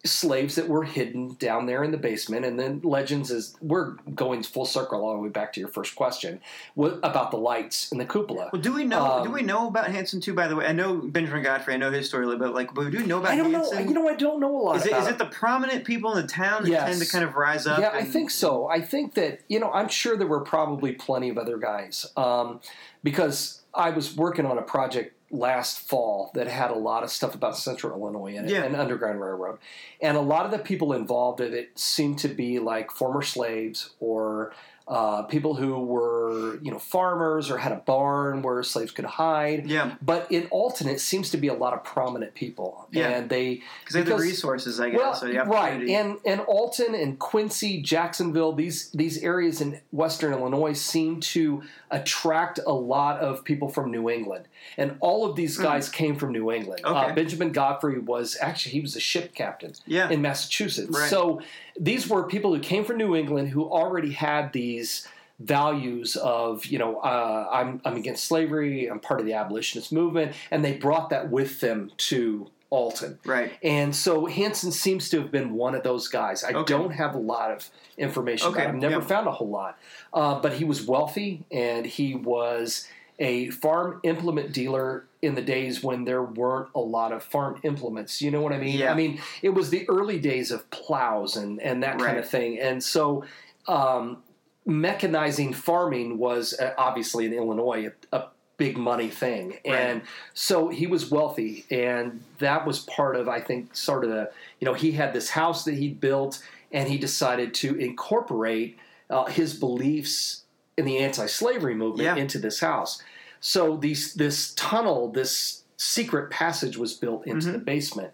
slaves that were hidden down there in the basement. And then legends is we're going full circle all the way back to your first question what, about the lights in the cupola. Well, do we know? Um, do we know about Hanson too? By the way, I know Benjamin Godfrey. I know his story a little bit. Like, but do we know about I don't know. Hanson? You know, I don't know a lot is it, is it. the prominent people in the town that Yes. tend to kind of rise up? Yeah, I think so. I think that you know, I'm sure there were probably plenty of other guys um, because I was working on a project last fall that had a lot of stuff about Central Illinois and, Yeah. and Underground Railroad, and a lot of the people involved in it seemed to be like former slaves or. Uh, people who were, you know, farmers or had a barn where slaves could hide. Yeah, But in Alton, it seems to be a lot of prominent people, Yeah. and they because they have the resources, I guess. well, so the right, and and Alton and Quincy, Jacksonville, these these areas in Western Illinois seem to attract a lot of people from New England, and all of these guys came from New England. Hmm. Okay. Uh, Benjamin Godfrey was actually he was a ship captain yeah, in Massachusetts, Right. so these were people who came from New England who already had these values of you know uh, I'm I'm against slavery, I'm part of the abolitionist movement, and they brought that with them to Alton. right. And so Hanson seems to have been one of those guys. I Okay. don't have a lot of information Okay, about him. Never yeah. found a whole lot. Uh, but he was wealthy and he was a farm implement dealer in the days when there weren't a lot of farm implements. You know what I mean? Yeah. I mean, it was the early days of plows and, and that kind of thing. And so um, mechanizing farming was uh, obviously in Illinois a, a big money thing. And so he was wealthy, and that was part of, I think, sort of the, you know, he had this house that he built, and he decided to incorporate uh, his beliefs in the anti slavery movement Yeah. into this house. So these this tunnel, this secret passage was built into Mhm. the basement,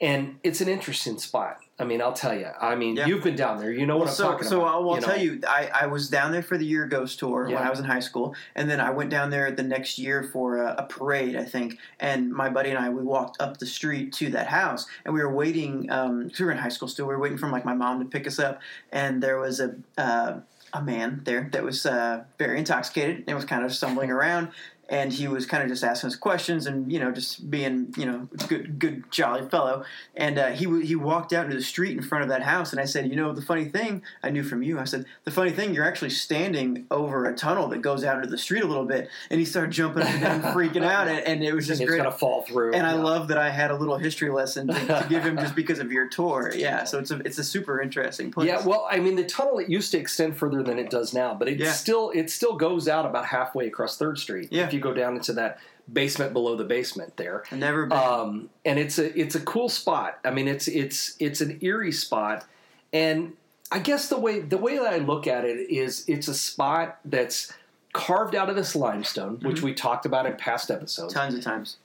and it's an interesting spot. I mean, I'll tell you. I mean, Yeah. you've been down there. You know what Well, I'm so, talking so about. I'll, I'll know. tell you, I, I was down there for the year ghost tour when I was in high school, and then I went down there the next year for a, a parade, I think. And my buddy and I, we walked up the street to that house, and we were waiting. Um, we were in high school still. We were waiting for like my mom to pick us up, and there was a. Uh, a man there that was uh, very intoxicated and was kind of stumbling around and he was kind of just asking us questions and you know just being you know good good jolly fellow and uh, he w- he walked out into the street in front of that house and I said you know the funny thing I knew from you I said the funny thing you're actually standing over a tunnel that goes out into the street a little bit and he started jumping up and down freaking out and, and it was just great gonna fall through. and I love that I had a little history lesson to, to give him just because of your tour yeah so it's a it's a super interesting place Yeah, well, I mean, the tunnel it used to extend further than it does now, but it Yeah. still it still goes out about halfway across Third Street. Yeah. You go down into that basement below the basement there, I've never been um, and it's a it's a cool spot. I mean, it's it's it's an eerie spot, and I guess the way the way that I look at it is it's a spot that's carved out of this limestone, which Mm-hmm. we talked about in past episodes tons of times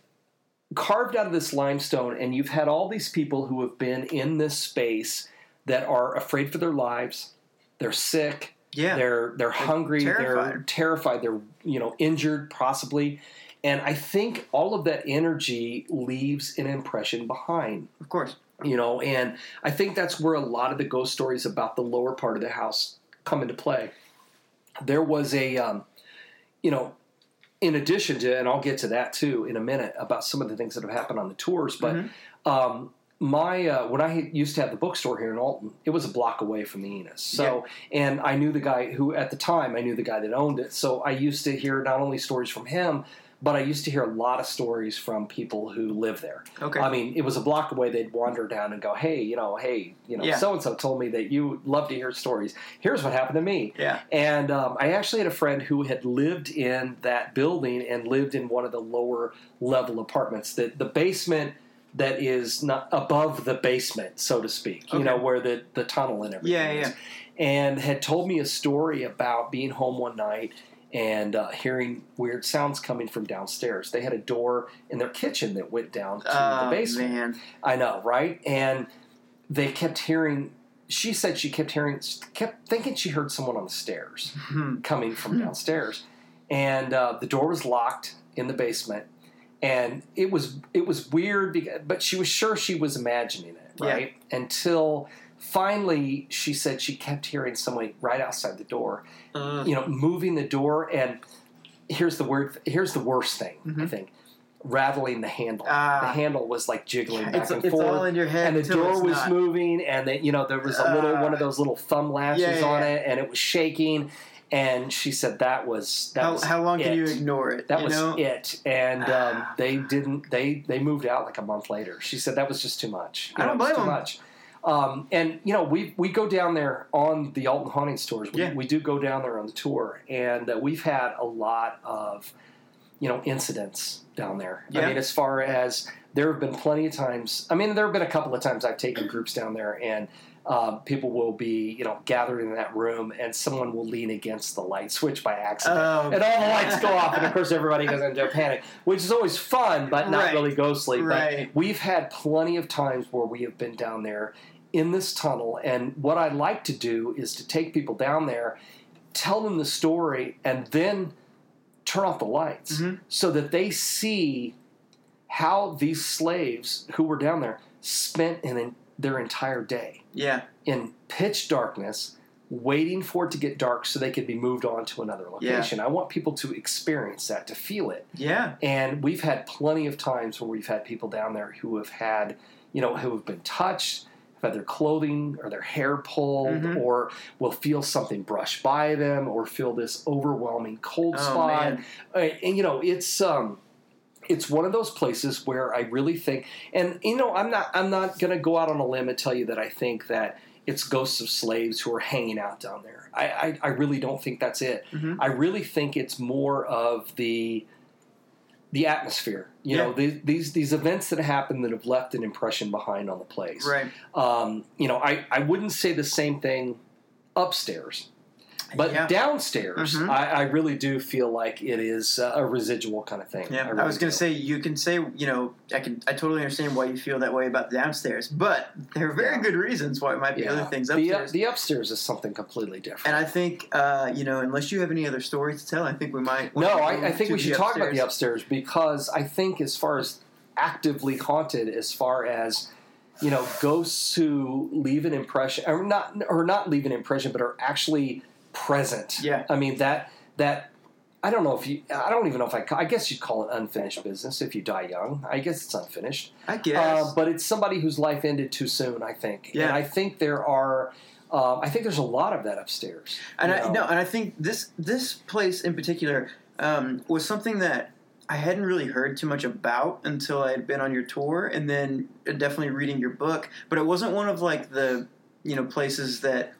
carved out of this limestone, and you've had all these people who have been in this space that are afraid for their lives. They're sick. Yeah They're they're hungry. They're terrified. terrified. They're you know injured possibly, and I think all of that energy leaves an impression behind. of course You know, and I think that's where a lot of the ghost stories about the lower part of the house come into play. There was a, um, you know, in addition to, and I'll get to that too in a minute about some of the things that have happened on the tours, but Mhm. um, my uh, when I used to have the bookstore here in Alton, it was a block away from the Enos. So, and I knew the guy who at the time I knew the guy that owned it. So I used to hear not only stories from him, but I used to hear a lot of stories from people who live there. okay I mean, it was a block away. They'd wander down and go, "Hey, you know, hey, you know, so and so told me that you love to hear stories. Here's what happened to me." yeah And um, I actually had a friend who had lived in that building and lived in one of the lower level apartments. That the basement that is not above the basement, so to speak. You Okay. know, where the the tunnel and everything Yeah, is. yeah. And had told me a story about being home one night and uh, hearing weird sounds coming from downstairs. They had a door in their kitchen that went down to oh the basement. man I know, right? And they kept hearing. She said she kept hearing, kept thinking she heard someone on the stairs Hmm. coming from downstairs, and uh, the door was locked in the basement, and it was it was weird, because, but she was sure she was imagining it, Yeah. right? Until finally, she said she kept hearing someone right outside the door, Uh, you know, moving the door, and here's the word. Here's the worst thing, I Mhm. think, rattling the handle. Ah. the handle was like jiggling back it's, and it's forth all in your head and the door was not. moving, and then you know there was a little Uh, one of those little thumb latches yeah, yeah, on yeah. it, and it was shaking. And she said that was that how, was how long can you ignore it That was know? it, and um, Ah. they didn't. They they moved out like a month later. She said that was just too much. You I know, don't it blame too 'em. much. Um, and you know, we we go down there on the Alton Hauntings tours. We, Yeah. we do go down there on the tour, and uh, we've had a lot of you know incidents down there. I mean, as far as there have been plenty of times. I mean, there have been a couple of times I've taken groups down there, and um, people will be you know gathered in that room, and someone will lean against the light switch by accident Oh. and all the lights go off, and of course everybody goes into a panic, which is always fun, but not Right. really ghostly. Right. But we've had plenty of times where we have been down there in this tunnel, and what I like to do is to take people down there, tell them the story, and then turn off the lights Mhm. so that they see how these slaves who were down there spent in their entire day yeah in pitch darkness, waiting for it to get dark so they could be moved on to another location. I want people to experience that, to feel it. yeah And we've had plenty of times where we've had people down there who have had, you know, who have been touched, have had their clothing or their hair pulled, Mhm. or will feel something brush by them, or feel this overwhelming cold Oh, spot. Uh, and you know, it's um, it's one of those places where I really think, and you know, I'm not I'm not going to go out on a limb and tell you that I think that it's ghosts of slaves who are hanging out down there. I I, I really don't think that's it. Mhm. I really think it's more of the the atmosphere. You know, Yeah. these, these these events that happen that have left an impression behind on the place. right Um, you know, I, I wouldn't say the same thing upstairs. But Yeah. downstairs, Mhm. I, I really do feel like it is a residual kind of thing. Yeah, I, really was gonna say you can say you know I can I totally understand why you feel that way about the downstairs, but there are very Yeah. good reasons why it might be Yeah. other things the, upstairs. the upstairs is something completely different. and I think uh, you know unless you have any other stories to tell, I think we might. no, I, I think we should the talk about the upstairs. upstairs because I think as far as actively haunted, as far as you know, ghosts who leave an impression or not or not leave an impression, but are actually present. Yeah. I mean that that I don't know if you I don't even know if I I guess you'd call it unfinished business if you die young. I guess it's unfinished. I guess. Uh, but it's somebody whose life ended too soon. I think. Yeah. And I think there are. Um, I think there's a lot of that upstairs. And I know? no, and I think this this place in particular um, was something that I hadn't really heard too much about until I had been on your tour, and then definitely reading your book. But it wasn't one of like the you know places that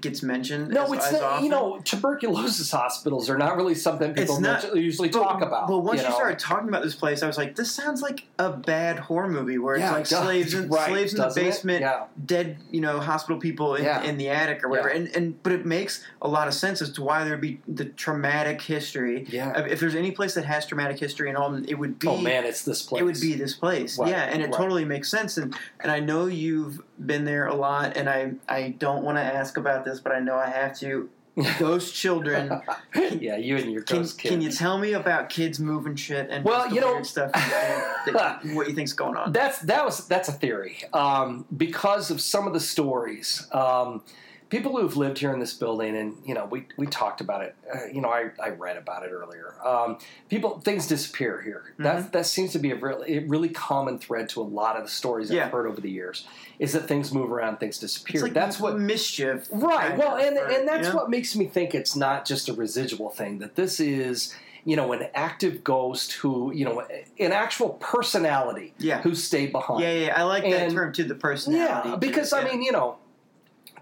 gets mentioned. No, as, it's as not, often. you know tuberculosis hospitals are not really something people not- usually But- talk about. But once you, know? started talking about this place, I was like, this sounds like a bad horror movie where it's like it slaves in Right, slaves in the basement, Yeah. dead, you know, hospital people in, Yeah. in the attic or whatever. Yeah. And and but it makes a lot of sense as to why there'd be the traumatic history. Yeah. If there's any place that has traumatic history and all, it would be. oh man, it's this place. It would be this place, Right, yeah, and it right. totally makes sense. And and I know you've been there a lot, and I I don't want to ask about this, but I know I have to. Ghost children. yeah, you and your Can, ghost kid. can you tell me about kids moving shit and Well, you know- weird stuff? that- what you think's going on? That's that was that's a theory um, because of some of the stories. Um, people who've lived here in this building, and you know, we we talked about it. Uh, you know, I, I read about it earlier. Um, people things disappear here. Mm-hmm. That that seems to be a really really common thread to a lot of the stories Yeah. I've heard over the years. Is that things move around, things disappear. It's like that's what mischief, Right. Well, and right, and that's what makes me think it's not just a residual thing. That this is, you know, an active ghost who, you know, an actual personality Yeah. who stayed behind. Yeah, yeah, I like that term too. The personality. Yeah, because I yeah. mean, you know,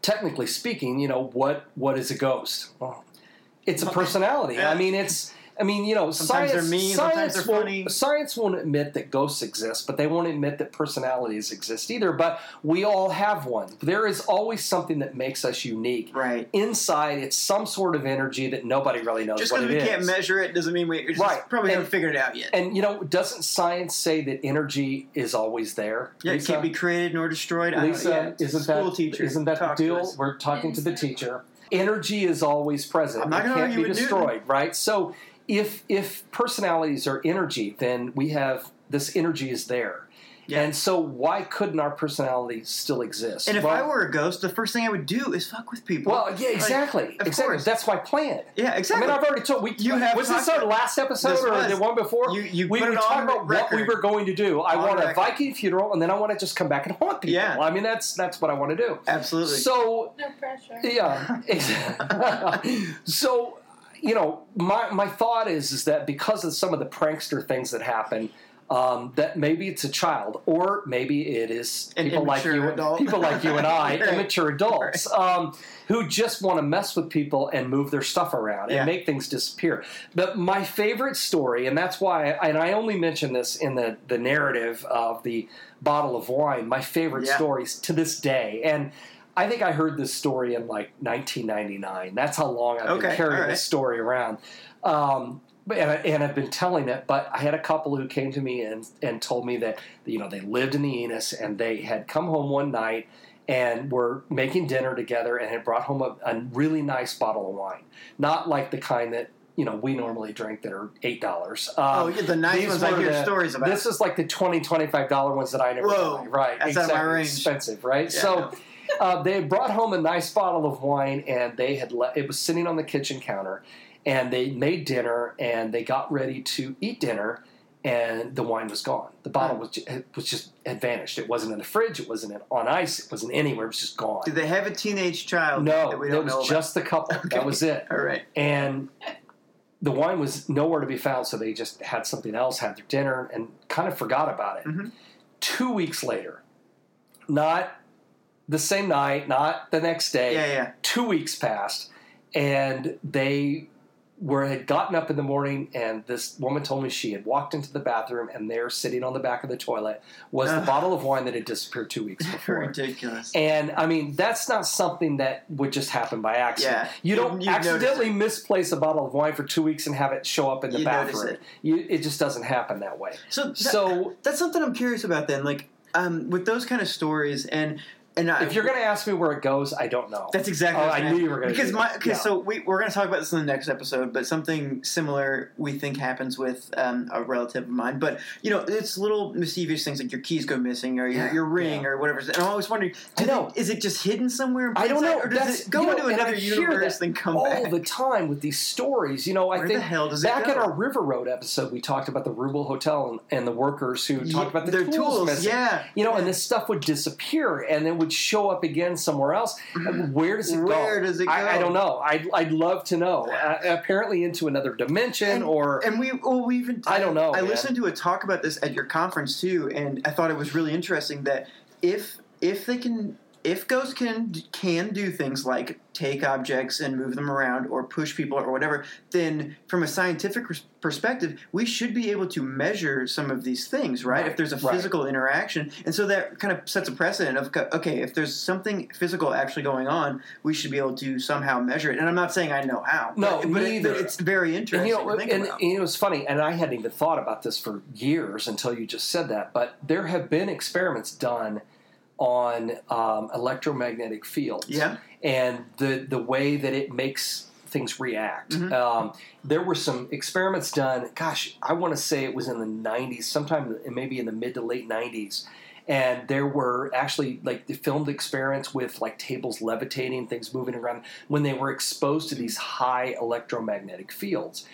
technically speaking, you know, what what is a ghost? Well, it's a personality. I mean, it's. I mean, you know, Sometimes science. they're mean, sometimes science they're won't, funny. Science won't admit that ghosts exist, but they won't admit that personalities exist either. But we all have one. There is always something that makes us unique. right. Inside, it's some sort of energy that nobody really knows Just what because we is. can't measure it doesn't mean we just Right. probably And- haven't figured it out yet. and you know, doesn't science say that energy is always there? yeah, it can't be created nor destroyed. Lisa, yeah, isn't school that teacher isn't that the talk to deal? We're talking to the teacher. Energy is always present. I'm not it gonna can't argue be with destroyed, right? So if if personalities are energy, then we have this energy is there. Yeah. And so why couldn't our personality still exist? And if well, I were a ghost, the first thing I would do is fuck with people. well, yeah, Like, exactly, of exactly. course. That's my plan. yeah, exactly. I mean, I've already told. We, You have was this our last episode or was. the one before? You- you we were talking on about what we were going to do. I On want a. Viking funeral, and then I want to just come back and haunt people. Yeah. I mean, that's that's what I want to do. Absolutely. So No pressure. yeah. exactly. so, you know, my my thought is is that because of some of the prankster things that happen, um, that maybe it's a child, or maybe it is people like you, adult. people like you and I, Right. immature adults, um, who just want to mess with people and move their stuff around and Yeah. make things disappear. But my favorite story, and that's why, and I only mention this in the the narrative of the bottle of wine. My favorite Yeah. stories to this day, and. I think I heard this story in like 1999. That's how long I've been carrying right. this story around. Um, but- and, I, and I've been telling it, but I had a couple who came to me and, and told me that you know they lived in the Enos and they had come home one night and were making dinner together and had brought home a, a really nice bottle of wine, not like the kind that you know we normally drink that are eight dollars. Um, oh, yeah, the nice ones I hear the- stories about. this is like the 20 25 dollar ones that I never Whoa, buy. Right, that's exactly. Expensive, right? Yeah, so no. Uh, they had brought home a nice bottle of wine, and they had let it was sitting on the kitchen counter, and they made dinner, and they got ready to eat dinner, and the wine was gone. The bottle was just, was just had vanished. It wasn't in the fridge. It wasn't in, on ice. It wasn't anywhere. It was just gone. Did they have a teenage child? No, that we it was know just the couple. Okay. That was it All right. and the wine was nowhere to be found, so they just had something else, had their dinner, and kind of forgot about it. Mhm. Two weeks later, not the same night, not the next day, Yeah, yeah. two weeks passed, and they where I had gotten up in the morning and this woman told me she had walked into the bathroom and there, sitting on the back of the toilet, was the bottle of wine that had disappeared two weeks before. Ridiculous. And I mean, that's not something that would just happen by accident. Yeah. You don't You- accidentally misplace a bottle of wine for two weeks and have it show up in the You bathroom. it. You, it just doesn't happen that way. So, that, So that's something I'm curious about. Then, like, um, with those kind of stories, and and I, if you're going to ask me where it goes, I don't know. That's exactly. What I knew you were gonna because do my okay. Yeah. So we we're going to talk about this in the next episode, but something similar we think happens with um, a relative of mine. But you know, it's little mischievous things like your keys go missing or your, Yeah, your ring yeah. or whatever. And I'm always wondering, I know. they- is it just hidden somewhere? I don't know. or does That's it go you know, into another universe and come all back? the time with these stories. You know, I Where think the hell does back in our River Road episode, we talked about the Ruebel Hotel and, and the workers who talked about the their tools, tools, missing. yeah. You know, and this stuff would disappear and then would show up again somewhere else. Where does it go? Where does it I, I don't know. I'd, I'd love to know. Uh, apparently into another dimension And- or And we, well, we even. I don't know, I man. listened to a talk about this at your conference too, and I thought it was really interesting that if if they can if ghosts can can do things like take objects and move them around or push people or whatever, then from a scientific perspective, we should be able to measure some of these things, right? Right, If there's a right. physical interaction, and so that kind of sets a precedent of okay, if there's something physical actually going on, we should be able to somehow measure it. And I'm not saying I know how. No, but, but it- it's very interesting. And you know, and, and it was funny, and I hadn't even thought about this for years until you just said that. But there have been experiments done on um, electromagnetic fields, Yeah. and the the way that it makes things react. Mhm. Um, there were some experiments done. Gosh, I want to say it was in the '90s, sometime maybe in the mid to late '90s. And there were actually like the filmed experiments with like tables levitating, things moving around when they were exposed to these high electromagnetic fields.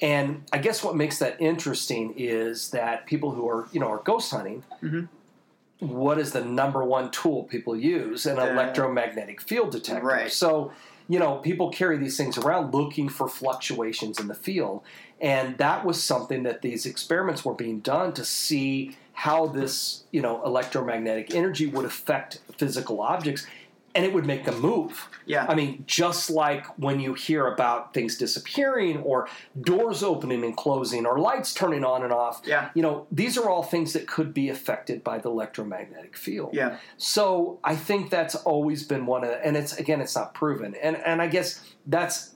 And I guess what makes that interesting is that people who are, you know, are ghost hunting, Mhm. What is the number one tool people use? An The- electromagnetic field detector. Right. So, you know, people carry these things around looking for fluctuations in the field. And that was something that these experiments were being done to see how this, you know, electromagnetic energy would affect physical objects and it would make them move. Yeah. I mean, just like when you hear about things disappearing or doors opening and closing or lights turning on and off, Yeah. you know, these are all things that could be affected by the electromagnetic field. Yeah. So I think that's always been one of, and it's again, it's not proven, and and I guess that's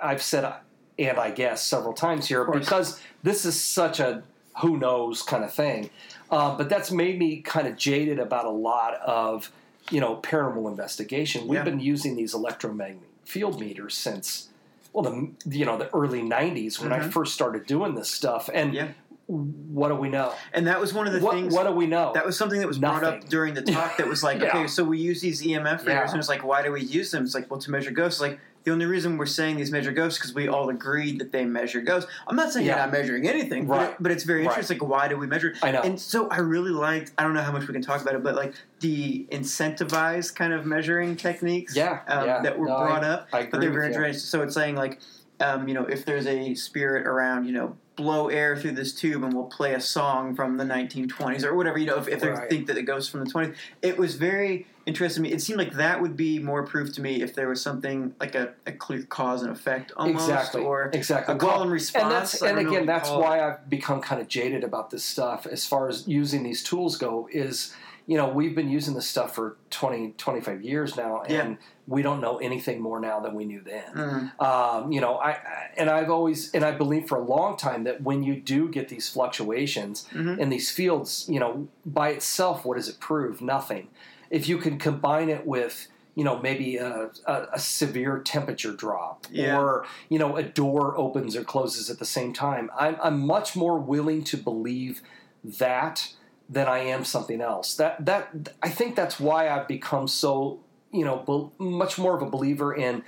I've said and I guess several times here because this is such a who knows kind of thing, uh, but that's made me kind of jaded about a lot of you know paranormal investigation. We've Yeah. been using these electromagnetic field meters since well the you know the early '90s when I Mhm. first started doing this stuff, and Yeah. what do we know? And that was one of the What, things. what do we know? that was something that was brought up during the talk that was like, Yeah. okay, so we use these EMF readers, and it's like, why do we use them? It's like, well, to measure ghosts. Like, the only reason we're saying these measure ghosts is because we all agreed that they measure ghosts. I'm not saying Yeah. you're not measuring anything, but, Right. it- but it's very Right. interesting. Like, why do we measure? I know. And so I really liked. I don't know how much we can talk about it, but like the incentivized kind of measuring techniques, Yeah, um, yeah. that were No, I- brought up. I but they're very interesting. So it's saying like, um, you know, if there's a spirit around, you know, blow air through this tube and we'll play a song from the 1920s or whatever. You know, if, if they think that it goes from the 20s, it was very interesting to me. It seemed like that would be more proof to me if there was something like a, a clear cause and effect almost, exactly or exactly a call Well, and response. and that's and again that's why I've become kind of jaded about this stuff as far as using these tools go is you know we've been using this stuff for 20 25 years now and Yeah. we don't know anything more now than we knew then Mhm. um, you know I, I and I've always and I believe for a long time that when you do get these fluctuations Mhm. in these fields you know by itself what does it prove nothing if you can combine it with you know maybe a, a, a severe temperature drop Yeah. or you know a door opens or closes at the same time I'm, I'm much more willing to believe that than I am something else that that I think that's why I've become so you know bel much more of a believer in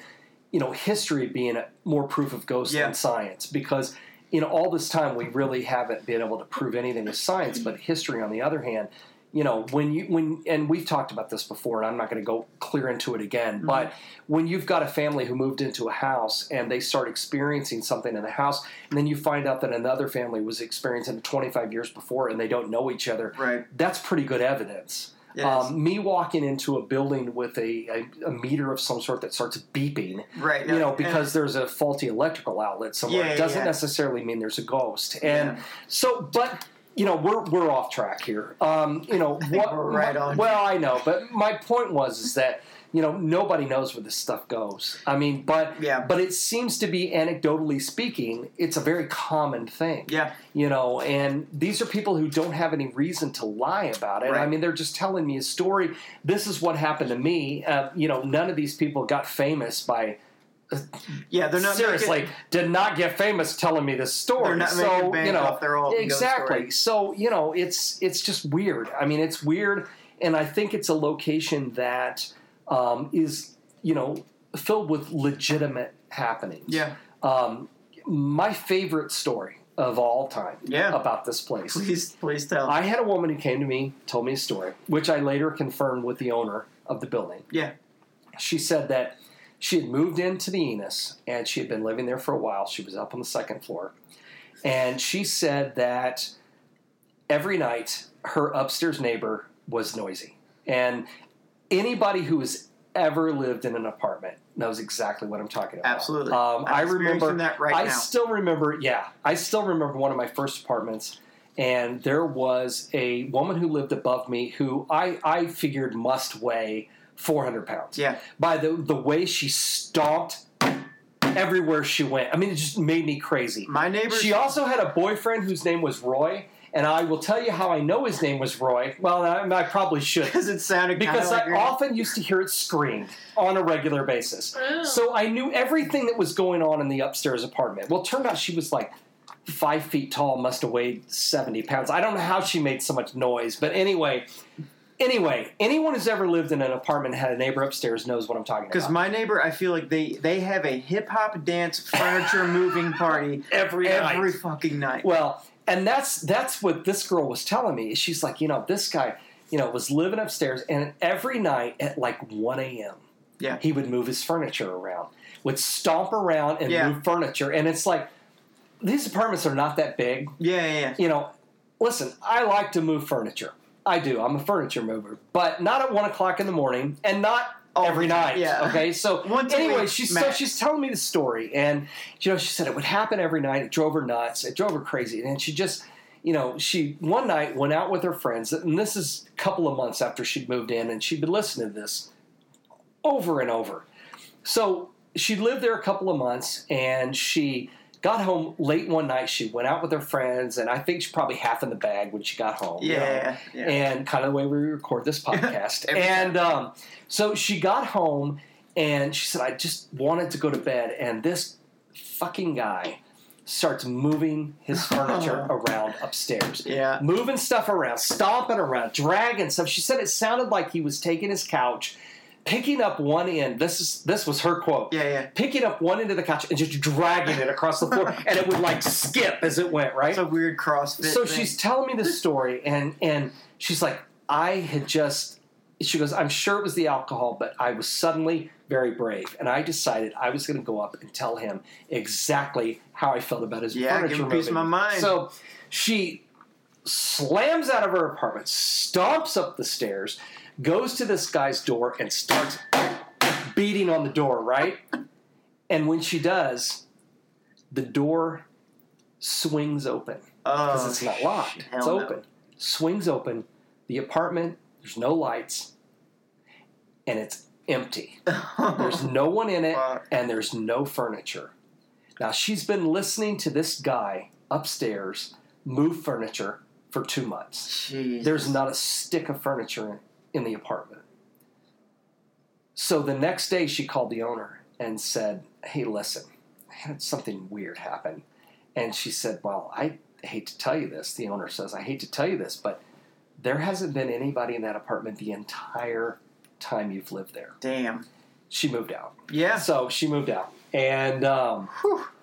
you know history being a, more proof of ghosts Yeah. than science because in all this time we really haven't been able to prove anything with science but history on the other hand you know when you when and we've talked about this before and i'm not going to go clear into it again but when you've got a family who moved into a house and they start experiencing something in the house and then you find out that another family was experiencing it 25 years before and they don't know each other right. that's pretty good evidence It is. Um, me walking into a building with a, a, a meter of some sort that starts beeping, right. you know, and- because there's a faulty electrical outlet somewhere, Yeah, it doesn't yeah. necessarily mean there's a ghost. And Yeah. so, but you know, we're we're off track here. Um, you know, what? right on. Well, I know, but my point was is that you know nobody knows where this stuff goes. I mean, but Yeah. but it seems to be anecdotally speaking, it's a very common thing yeah, you know and these are people who don't have any reason to lie about it i mean they're just telling me a story this is what happened to me uh, you know none of these people got famous by yeah. They're not seriously Making, did not get famous telling me this story they're not so you know off their old ghost exactly so you know it's it's just weird i mean it's weird and i think it's a location that um, is you know filled with legitimate happenings Yeah. um, my favorite story of all time Yeah. about this place Please, please tell. I had a woman who came to me, told me a story, which I later confirmed with the owner of the building. Yeah. She said that she had moved into the Enos and she had been living there for a while. She was up on the second floor. And she said that every night her upstairs neighbor was noisy. And anybody who has ever lived in an apartment knows exactly what I'm talking about. Absolutely. Um, I remember that right I now. still remember, yeah, I still remember one of my first apartments, and there was a woman who lived above me who I, I figured must weigh 400 pounds. Yeah. By the, the way she stomped everywhere she went. I mean, it just made me crazy. My neighbor. She also had a boyfriend whose name was Roy, and I will tell you how I know his name was Roy. Well, I, I probably should. because it sounded kinda Because like I your- often used to hear it screamed on a regular basis. Oh. So I knew everything that was going on in the upstairs apartment. Well, it turned out she was like five feet tall, must have weighed 70 pounds. I don't know how she made so much noise, but anyway. Anyway, anyone who's ever lived in an apartment and had a neighbor upstairs knows what I'm talking about. Because my neighbor, I feel like they they have a hip hop dance furniture moving party every every night. fucking night. Well, and that's that's what this girl was telling me. She's like, you know, this guy, you know, was living upstairs, and every night at like 1 a.m., Yeah. he would move his furniture around, would stomp around and Yeah. move furniture, and it's like these apartments are not that big. Yeah, yeah, yeah. You know, listen, I like to move furniture. I do. I'm a furniture mover, but not at one o'clock in the morning, and not All every night. yeah. Okay, so Once anyway, she's so she's telling me the story, and you know, she said it would happen every night. It drove her nuts. It drove her crazy, and she just, you know, she one night went out with her friends, and this is a couple of months after she'd moved in, and she'd been listening to this over and over. So she lived there a couple of months, and she got home late one night. She went out with her friends, and I think she's probably half in the bag when she got home. you know Yeah, yeah. and kind of the way we record this podcast. And um, so she got home and she said, I just wanted to go to bed. And this fucking guy starts moving his furniture around upstairs. Yeah. Moving stuff around, stomping around, dragging stuff. She said it sounded like he was taking his couch, picking up one end. This is this was her quote Yeah, yeah. picking up one end of the couch and just dragging it across the floor, and it would like skip as it went, right? It's a weird CrossFit. so thing. she's telling me this story and and she's like i had just she goes i'm sure it was the alcohol but i was suddenly very brave and i decided i was going to go up and tell him exactly how i felt about his Yeah, furniture give him a piece of my mind. so she slams out of her apartment stomps up the stairs goes to this guy's door and starts beating on the door right and when she does the door swings open because oh, it's not locked. hell It's no. open. Swings open. The apartment, there's no lights, and it's empty. There's no one in it, and there's no furniture. Now, she's been listening to this guy upstairs move furniture for two months. Jeez. There's not a stick of furniture in the apartment. So the next day, she called the owner and said, Hey, listen, I had something weird happen. And she said, Well, I hate to tell you this. The owner says, I hate to tell you this, but there hasn't been anybody in that apartment the entire time you've lived there. Damn. She moved out. Yeah. So she moved out. And um,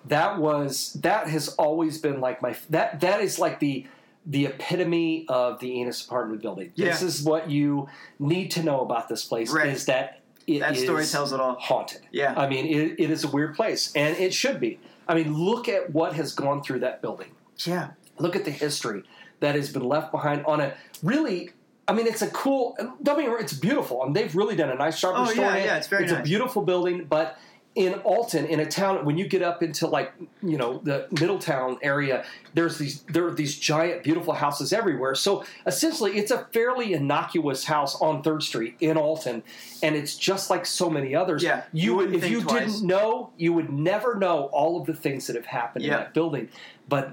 that was that has always been like my that that is like the the epitome of the Enos apartment building. This is what you need to know about this place Right. is that it That story is tells it all. haunted. Yeah. I mean, it, it is a weird place, and it should be. I mean, look at what has gone through that building. Yeah. Look at the history that has been left behind on a really I mean, it's a cool. Don't wrong, it's beautiful, and they've really done a nice job Oh, restoring yeah, it. yeah, it's very It's a beautiful building, but in Alton, in a town, when you get up into like you know the Middletown area, there's these there are these giant, beautiful houses everywhere. So essentially, it's a fairly innocuous house on Third Street in Alton, and it's just like so many others. Yeah, you, would if you twice. didn't know, you would never know all of the things that have happened in that building, but.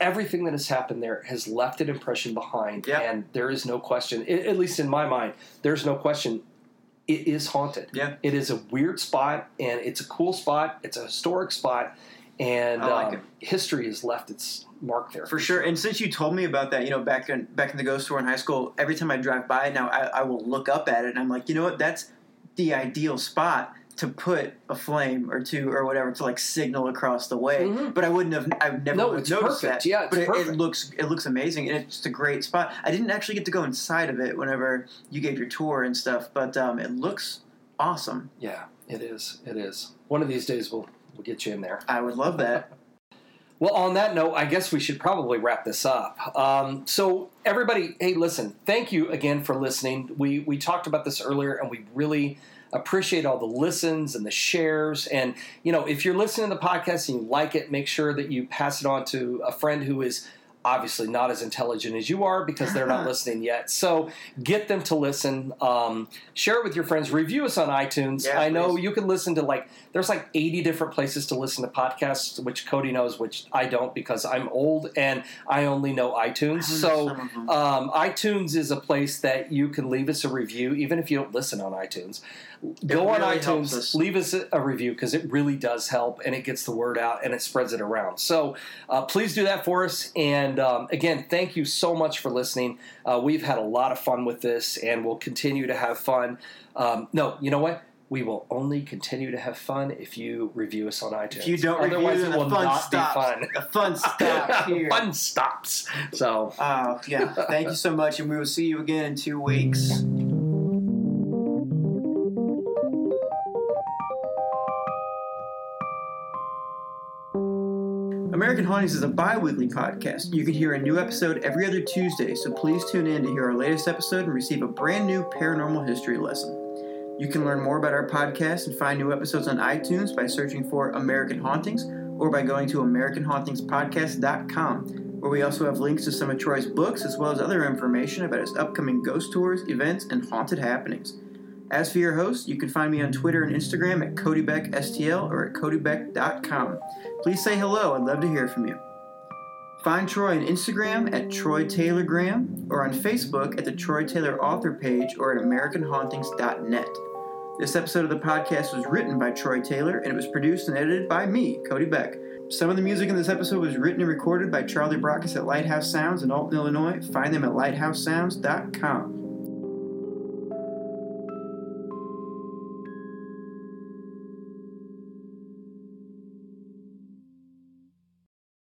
Everything that has happened there has left an impression behind, Yeah. and there is no question. At least in my mind, there's no question it is haunted. Yeah. It is a weird spot, and it's a cool spot. It's a historic spot, and like um, history has left its mark there. For sure. And since you told me about that, you know, back in back in the ghost store in high school, every time I drive by now, I, I will look up at it and I'm like, you know what? That's the ideal spot to put a flame or two or whatever to like signal across the way. Mhm. But I wouldn't have. I've never No, would it's noticed perfect. that. Yeah, it's but it, it looks it looks amazing and it's just a great spot. I didn't actually get to go inside of it whenever you gave your tour and stuff, but um, it looks awesome. Yeah, it is. It is. One of these days, we'll we'll get you in there. I would love that. Well, on that note, I guess we should probably wrap this up. Um, so, everybody, hey, listen, thank you again for listening. We we talked about this earlier, and we really appreciate all the listens and the shares. And you know, if you're listening to the podcast and you like it, make sure that you pass it on to a friend who is obviously not as intelligent as you are because they're not listening yet. So get them to listen. Um, share it with your friends. Review us on iTunes. Yeah, I know please. you can listen to like there's like 80 different places to listen to podcasts, which Cody knows, which I don't because I'm old and I only know iTunes. So Some of them. um, iTunes is a place that you can leave us a review, even if you don't listen on iTunes. Go on really iTunes, leave us a review because it really does help and it gets the word out and it spreads it around. So uh, please do that for us. And um, again, thank you so much for listening. Uh, we've had a lot of fun with this and we'll continue to have fun. Um, no, you know what? We will only continue to have fun if you review us on iTunes. if you don't Otherwise, review, it will the fun not stops. be fun. The fun stops here. fun stops. So. Oh, yeah. Thank you so much, and we will see you again in two weeks. American Hauntings is a bi weekly podcast. You can hear a new episode every other Tuesday, so please tune in to hear our latest episode and receive a brand new paranormal history lesson. You can learn more about our podcast and find new episodes on iTunes by searching for American Hauntings or by going to AmericanHauntingsPodcast.com, where we also have links to some of Troy's books as well as other information about his upcoming ghost tours, events, and haunted happenings. As for your host, you can find me on Twitter and Instagram at CodyBeckSTL or at CodyBeck.com. Please say hello, I'd love to hear from you. Find Troy on Instagram at Troy Taylor Graham or on Facebook at the Troy Taylor author page or at AmericanHauntings.net. This episode of the podcast was written by Troy Taylor and it was produced and edited by me, Cody Beck. Some of the music in this episode was written and recorded by Charlie Brockus at Lighthouse Sounds in Alton, Illinois. Find them at lighthousesounds.com.